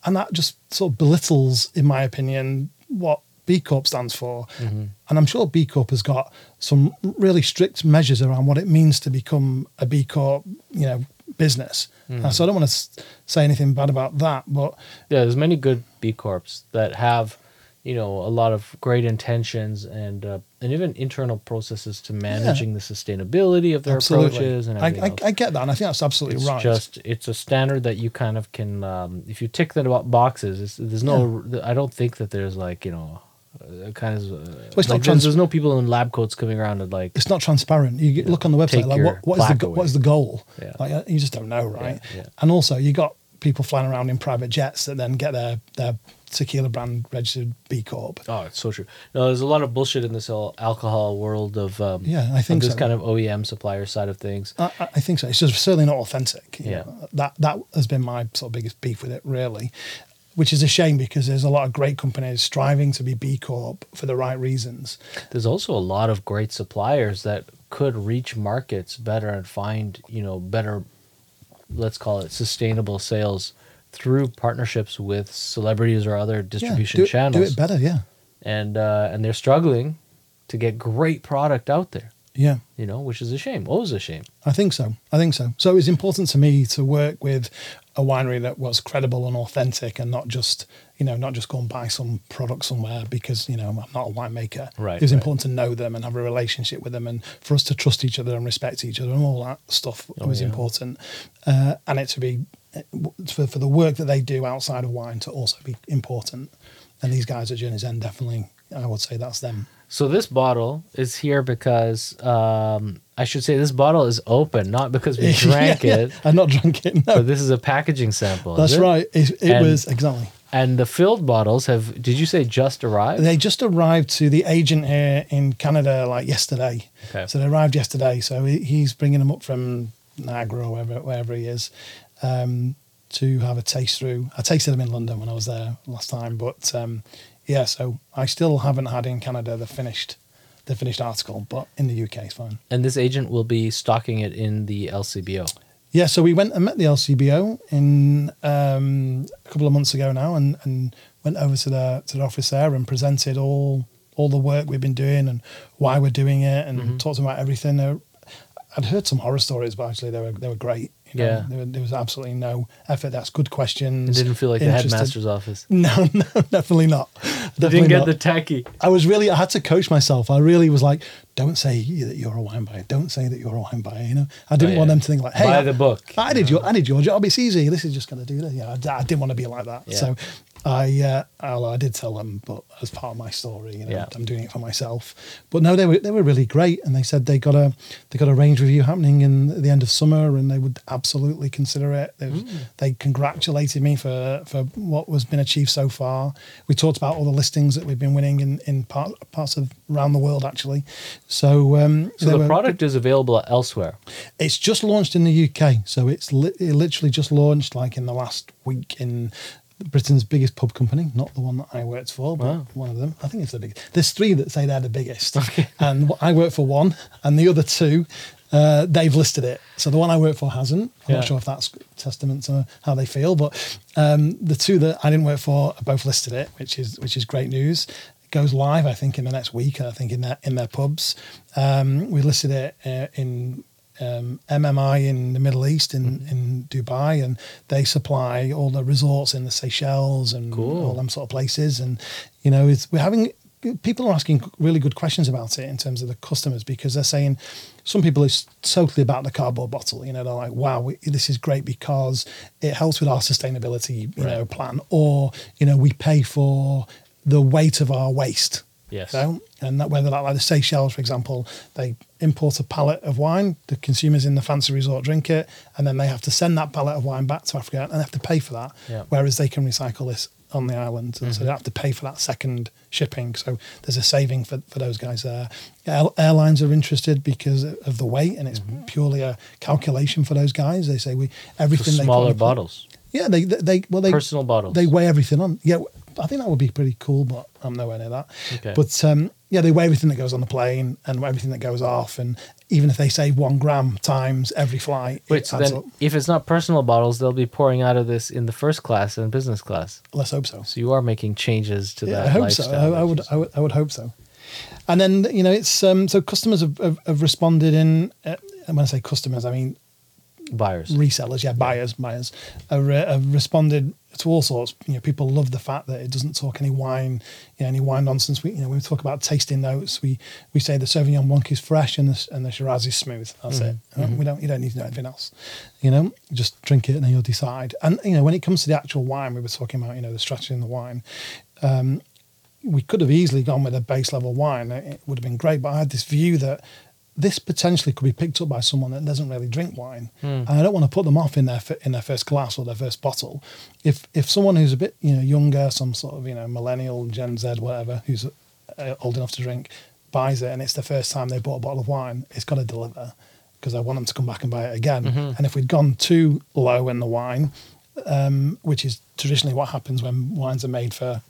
and that just sort of belittles, in my opinion, what B Corp stands for. Mm-hmm. And I'm sure B Corp has got some really strict measures around what it means to become a B Corp, you know, business. Mm-hmm. Uh, so I don't want to say anything bad about that, but Yeah, there's many good B corps that have, you know, a lot of great intentions and uh, and even internal processes to managing the sustainability of their absolutely, approaches and I, I. I get that, and I think that's absolutely it's right. just it's a standard that you kind of can um, if you tick the bo- boxes. There's no, I don't think that there's like you know, uh, kind of. Uh, it's like there's, trans- there's no people in lab coats coming around and like. it's not transparent. You get- look on the website, like what, what is the away. what is the goal? Yeah. Like uh, you just don't know, right? yeah. And also, you got people flying around in private jets that then get their their tequila brand registered B Corp. Oh, it's so true. No, there's a lot of bullshit in this whole alcohol world of um, Yeah, I think this so. kind of OEM supplier side of things. I, I I think so. It's just certainly not authentic. Yeah. know. that that has been my sort of biggest beef with it, really. Which is a shame because there's a lot of great companies striving to be B Corp for the right reasons. There's also a lot of great suppliers that could reach markets better and find, you know, better, let's call it sustainable sales through partnerships with celebrities or other distribution yeah, do, it- channels. Do it better, yeah. And uh, and they're struggling to get great product out there. Yeah. You know, which is a shame. Always a shame. I think so. I think so. So it was important to me to work with a winery that was credible and authentic, and not just you know not just go and buy some product somewhere because you know I'm not a winemaker. Right, It was right. important to know them and have a relationship with them, and for us to trust each other and respect each other, and all that stuff was Oh, yeah. important. Uh, and it to be for for the work that they do outside of wine to also be important. And these guys at Journey's End definitely, I would say that's them. So this bottle is here because um, I should say this bottle is open, not because we drank Yeah, it, yeah. I've not drunk it. No, but this is a packaging sample. that's it? right. It, it And- was exactly. And the filled bottles have. Did you say just arrived? They just arrived to the agent here in Canada like yesterday. Okay. So they arrived yesterday. So he's bringing them up from Niagara or wherever, wherever he is um, to have a taste through. I tasted them in London when I was there last time, but um, yeah. So I still haven't had in Canada the finished, the finished article, but in the UK it's fine. And this agent will be stocking it in the LCBO. Yeah, so we went and met the LCBO in um, a couple of months ago now, and, and went over to the to the office there and presented all all the work we've been doing and why we're doing it, and Mm-hmm. talked about everything. I'd heard some horror stories, but actually they were they were great. You know. Yeah. there, there was absolutely no effort. That's good It questions. didn't feel like the interested- headmaster's office. No, no, definitely not. You Definitely didn't get not. the tacky. I was really, I had to coach myself. I really was like, don't say that you're a wine buyer. Don't say that you're a wine buyer. You know, I didn't Oh, want them to think like, hey, Buy the book. I did your, I did your job. It's easy. This is just going to do this. Yeah, I didn't want to be like that. Yeah. So I, uh, I did tell them, but as part of my story, you know, Yeah. I'm doing it for myself. But no, they were, they were really great. And they said they got a, they got a range review happening in the end of summer and they would absolutely consider it. They, Mm. they congratulated me for, for what was been achieved so far. We talked about all the listings that we've been winning in, in part, parts of around the world actually. So, um, So the were- product is available elsewhere. it's just launched in the UK, so it's li- it literally just launched like in the last week in Britain's biggest pub company, not the one that I worked for, but Wow. one of them. I think it's the biggest. There's three that say they're the biggest, and I work for one, and the other two, uh, they've listed it. So the one I work for hasn't. I'm Yeah. not sure if that's testament to how they feel, but um, the two that I didn't work for are both listed it, which is which is great news. It goes live, I think, in the next week. I think in their in their pubs. Um, we listed it uh, in um, MMI in the Middle East in, Mm-hmm. in Dubai, and they supply all the resorts in the Seychelles and Cool. all them sort of places. And you know, it's, we're having people are asking really good questions about it in terms of the customers because they're saying some people are totally about the cardboard bottle. You know, they're like, "Wow, we, this is great because it helps with our sustainability, you know, plan," or you know, we pay for the weight of our waste. Yes. So, and that whether that like the Seychelles, for example, they import a pallet of wine, the consumers in the fancy resort drink it, and then they have to send that pallet of wine back to Africa and they have to pay for that. Yeah. Mm-hmm. Whereas they can recycle this on the island, and so they have to pay for that second shipping. So there's a saving for, for those guys there. Air, airlines are interested because of the weight, and it's Mm-hmm. purely a calculation for those guys. They say we everything So they put smaller bottles, Yeah, they they, they well they personal bottles. they weigh everything on. Yeah, I think that would be pretty cool, but I'm nowhere near that. Okay. But um, yeah, they weigh everything that goes on the plane and everything that goes off, and even if they save one gram times every flight, Wait, it so then up. if it's not personal bottles, they'll be pouring out of this in the first class and business class. Let's hope so. So you are making changes to Yeah, that I hope so. I, I would, I would, I would hope so. And then you know, it's um, so customers have, have, have responded in. Uh, and when I say customers, I mean. Buyers. resellers, yeah, buyers, buyers have, re- have responded to all sorts. You know, people love the fact that it doesn't talk any wine, you know, any wine nonsense. We, you know, when we talk about tasting notes, we we say the Sauvignon Blanc is fresh and the and the Shiraz is smooth. That's it. Uh, We don't you don't need to know anything else. You know, just drink it and then you'll decide. And you know, when it comes to the actual wine, we were talking about you know the strategy in the wine. Um, we could have easily gone with a base level wine. It would have been great, but I had this view that this potentially could be picked up by someone that doesn't really drink wine, and I don't want to put them off in their in their first glass or their first bottle. If if someone who's a bit you know younger, some sort of you know millennial, Gen Z, whatever, who's uh, old enough to drink, buys it, and it's the first time they bought a bottle of wine, it's got to deliver because I want them to come back and buy it again. And if we'd gone too low in the wine, um, which is traditionally what happens when wines are made for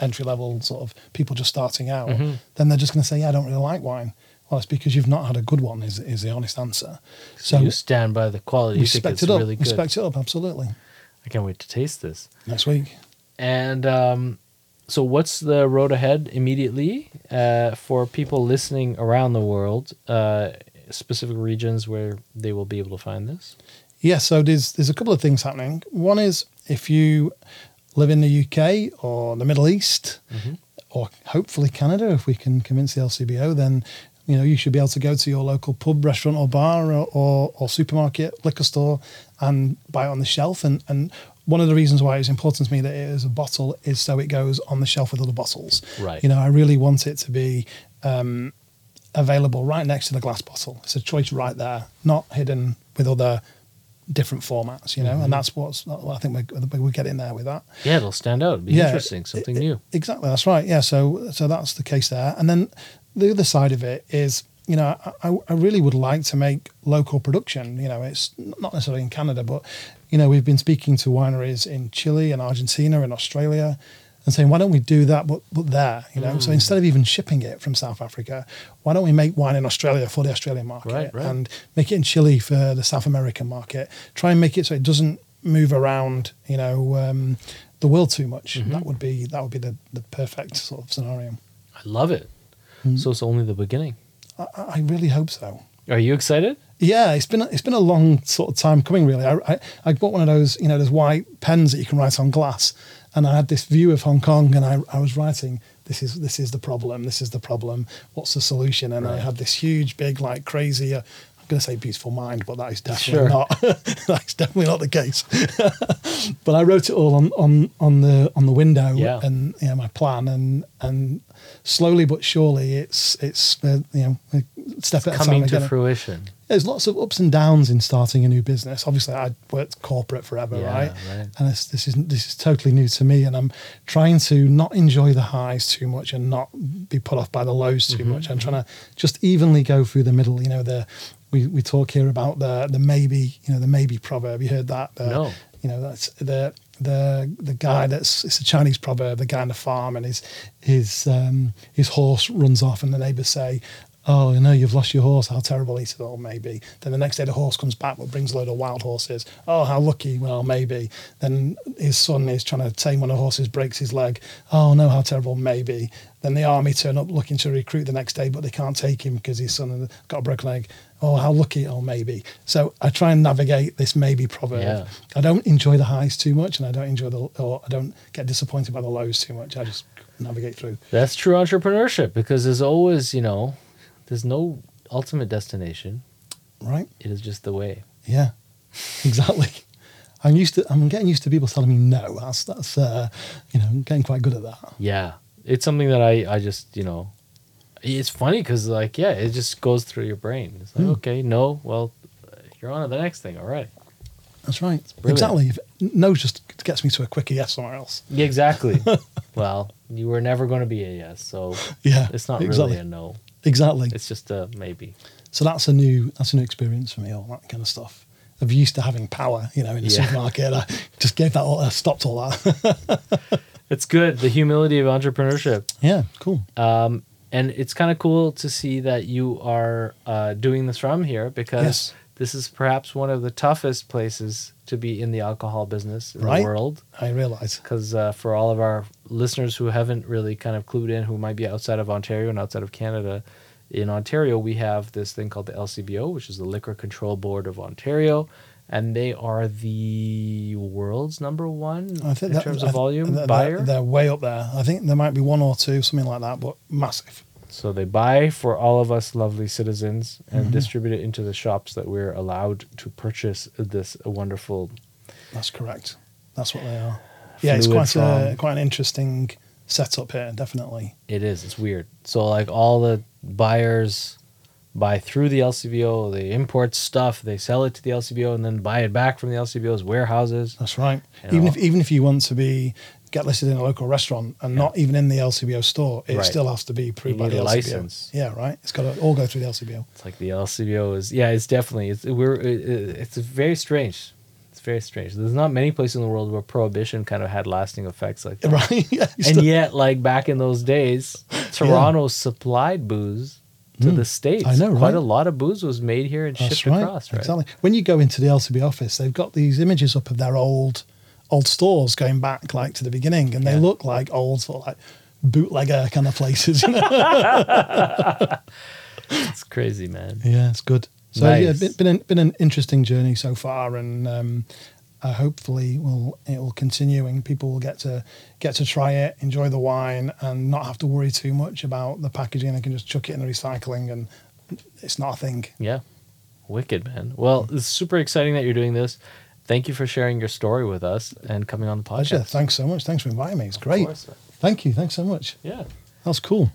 entry level sort of people just starting out, then they're just going to say, "Yeah, I don't really like wine." Well, it's because you've not had a good one. Is is the honest answer? So you stand by the quality. Respect it's it up. really good. Respect it up. Absolutely. I can't wait to taste this. Next week. And um, so what's the road ahead immediately uh, for people listening around the world, uh, specific regions where they will be able to find this? Yeah, so there's there's a couple of things happening. One is if you live in the UK or the Middle East, or hopefully Canada, if we can convince the LCBO, then you know you should be able to go to your local pub, restaurant, or bar, or, or, or supermarket, liquor store, and buy it on the shelf. And and one of the reasons why it's important to me that it is a bottle is so it goes on the shelf with other bottles. Right. You know, I really want it to be um, available right next to the glass bottle. It's a choice right there, not hidden with other different formats. You know, and that's what's I think we're, we're getting there with that. Yeah, it'll stand out. It'll be Yeah, interesting, something it- new. Exactly, that's right. Yeah, so so that's the case there. And then the other side of it is, you know, I, I really would like to make local production. You know, it's not necessarily in Canada, but you know, we've been speaking to wineries in Chile and Argentina and Australia. And saying, why don't we do that, but, but there, you know? Mm. So instead of even shipping it from South Africa, why don't we make wine in Australia for the Australian market Right, right. and make it in Chile for the South American market? Try and make it so it doesn't move around, you know, um, the world too much. Mm-hmm. That would be that would be the, the perfect sort of scenario. I love it. Mm. So it's only the beginning. I, I really hope so. Are you excited? Yeah, it's been it's been a long sort of time coming. Really, I, I I bought one of those you know those white pens that you can write on glass, and I had this view of Hong Kong, and I I was writing this is this is the problem, this is the problem, what's the solution? And I had this huge big like crazy. Uh, going to say beautiful mind, but that is definitely Sure. not. That's definitely not the case. but I wrote it all on on on the on the window Yeah. and you know my plan and and slowly but surely it's it's uh, you know a step at a time. Coming to fruition. There's lots of ups and downs in starting a new business. Obviously, I worked corporate forever, Yeah, right? right. And this, this is this is totally new to me, and I'm trying to not enjoy the highs too much and not be put off by the lows too Mm-hmm, much. I'm trying to just evenly go through the middle. You know, the we, we talk here about the the maybe, you know, the maybe proverb. You heard that? The, No. You know, that's the the the guy that's it's a Chinese proverb. The guy on the farm and his his um, his horse runs off, and the neighbours say. Oh, you know, you've lost your horse. How terrible. He said, Oh, maybe. Then the next day, the horse comes back, but brings a load of wild horses. Oh, how lucky. Well, maybe. Then his son is trying to tame one of the horses, breaks his leg. Oh, no, how terrible. Maybe. Then the army turn up looking to recruit the next day, but they can't take him because his son got a broken leg. Oh, how lucky. Oh, maybe. So I try and navigate this maybe proverb. Yeah. I don't enjoy the highs too much, and I don't enjoy the, or I don't get disappointed by the lows too much. I just navigate through. That's true entrepreneurship because there's always, you know, there's no ultimate destination. Right? It is just the way. Yeah, exactly. I'm used to. I'm getting used to people telling me no. That's that's. Uh, you know, I'm getting quite good at that. Yeah. It's something that I, I just, you know, it's funny because, like, yeah, it just goes through your brain. It's like, Hmm. okay, no, well, you're on to the next thing. All right. That's right. Exactly. If, no just gets me to a quicker yes somewhere else. Yeah, exactly. well, you were never going to be a yes, so Yeah, it's not exactly. really a no. Exactly. It's just a maybe. So that's a new that's a new experience for me. All that kind of stuff. I'm used to having power. You know, in the Yeah. supermarket. I just gave that. All, I stopped all that. It's good. The humility of entrepreneurship. yeah. Cool. Um, and it's kind of cool to see that you are uh, doing this from here because Yes. This is perhaps one of the toughest places to be in the alcohol business in Right. the world. I realise. Because uh, for all of our listeners who haven't really kind of clued in, who might be outside of Ontario and outside of Canada, in Ontario we have this thing called the LCBO, which is the Liquor Control Board of Ontario, and they are the world's number one in that, terms I of th- volume they're, buyer. They're way up there. I think there might be one or two, something like that, but massive. So they buy for all of us lovely citizens and Mm-hmm. distribute it into the shops that we're allowed to purchase this wonderful. That's correct. That's what they are. Yeah, it's quite a quite an interesting setup here. Definitely. It is. It's weird. So like all the buyers buy through the LCBO. They import stuff. They sell it to the LCBO and then buy it back from the LCBO's warehouses. That's right. Even know. if even if you want to be get listed in a local restaurant and not even in the LCBO store, it Right. still has to be approved by the LCBO. license. Yeah, right. It's got to all go through the LCBO. It's like the LCBO is. Yeah, it's definitely. It's we're. It, it- it's very strange. It's very strange. There's not many places in the world where prohibition kind of had lasting effects like that. Right. yeah, and still- yet like back in those days toronto supplied booze to Mm, the states I know, quite a lot of booze was made here and That's shipped right. across right Exactly. When you go into the LCB office, they've got these images up of their old old stores going back like to the beginning, and they Yeah. look like old sort of like bootlegger kind of places. You know? It's crazy, man. yeah, it's good. So yeah, Nice. been been an, been an interesting journey so far, and um, uh, hopefully will it will continue, and people will get to get to try it, enjoy the wine, and not have to worry too much about the packaging. They can just chuck it in the recycling, and it's not a thing. Yeah. Wicked, man. Well, it's super exciting that you're doing this. Thank you for sharing your story with us and coming on the podcast. Pleasure. Thanks so much. Thanks for inviting me. It's great. course. Thank you. Thanks so much. Yeah. That's cool.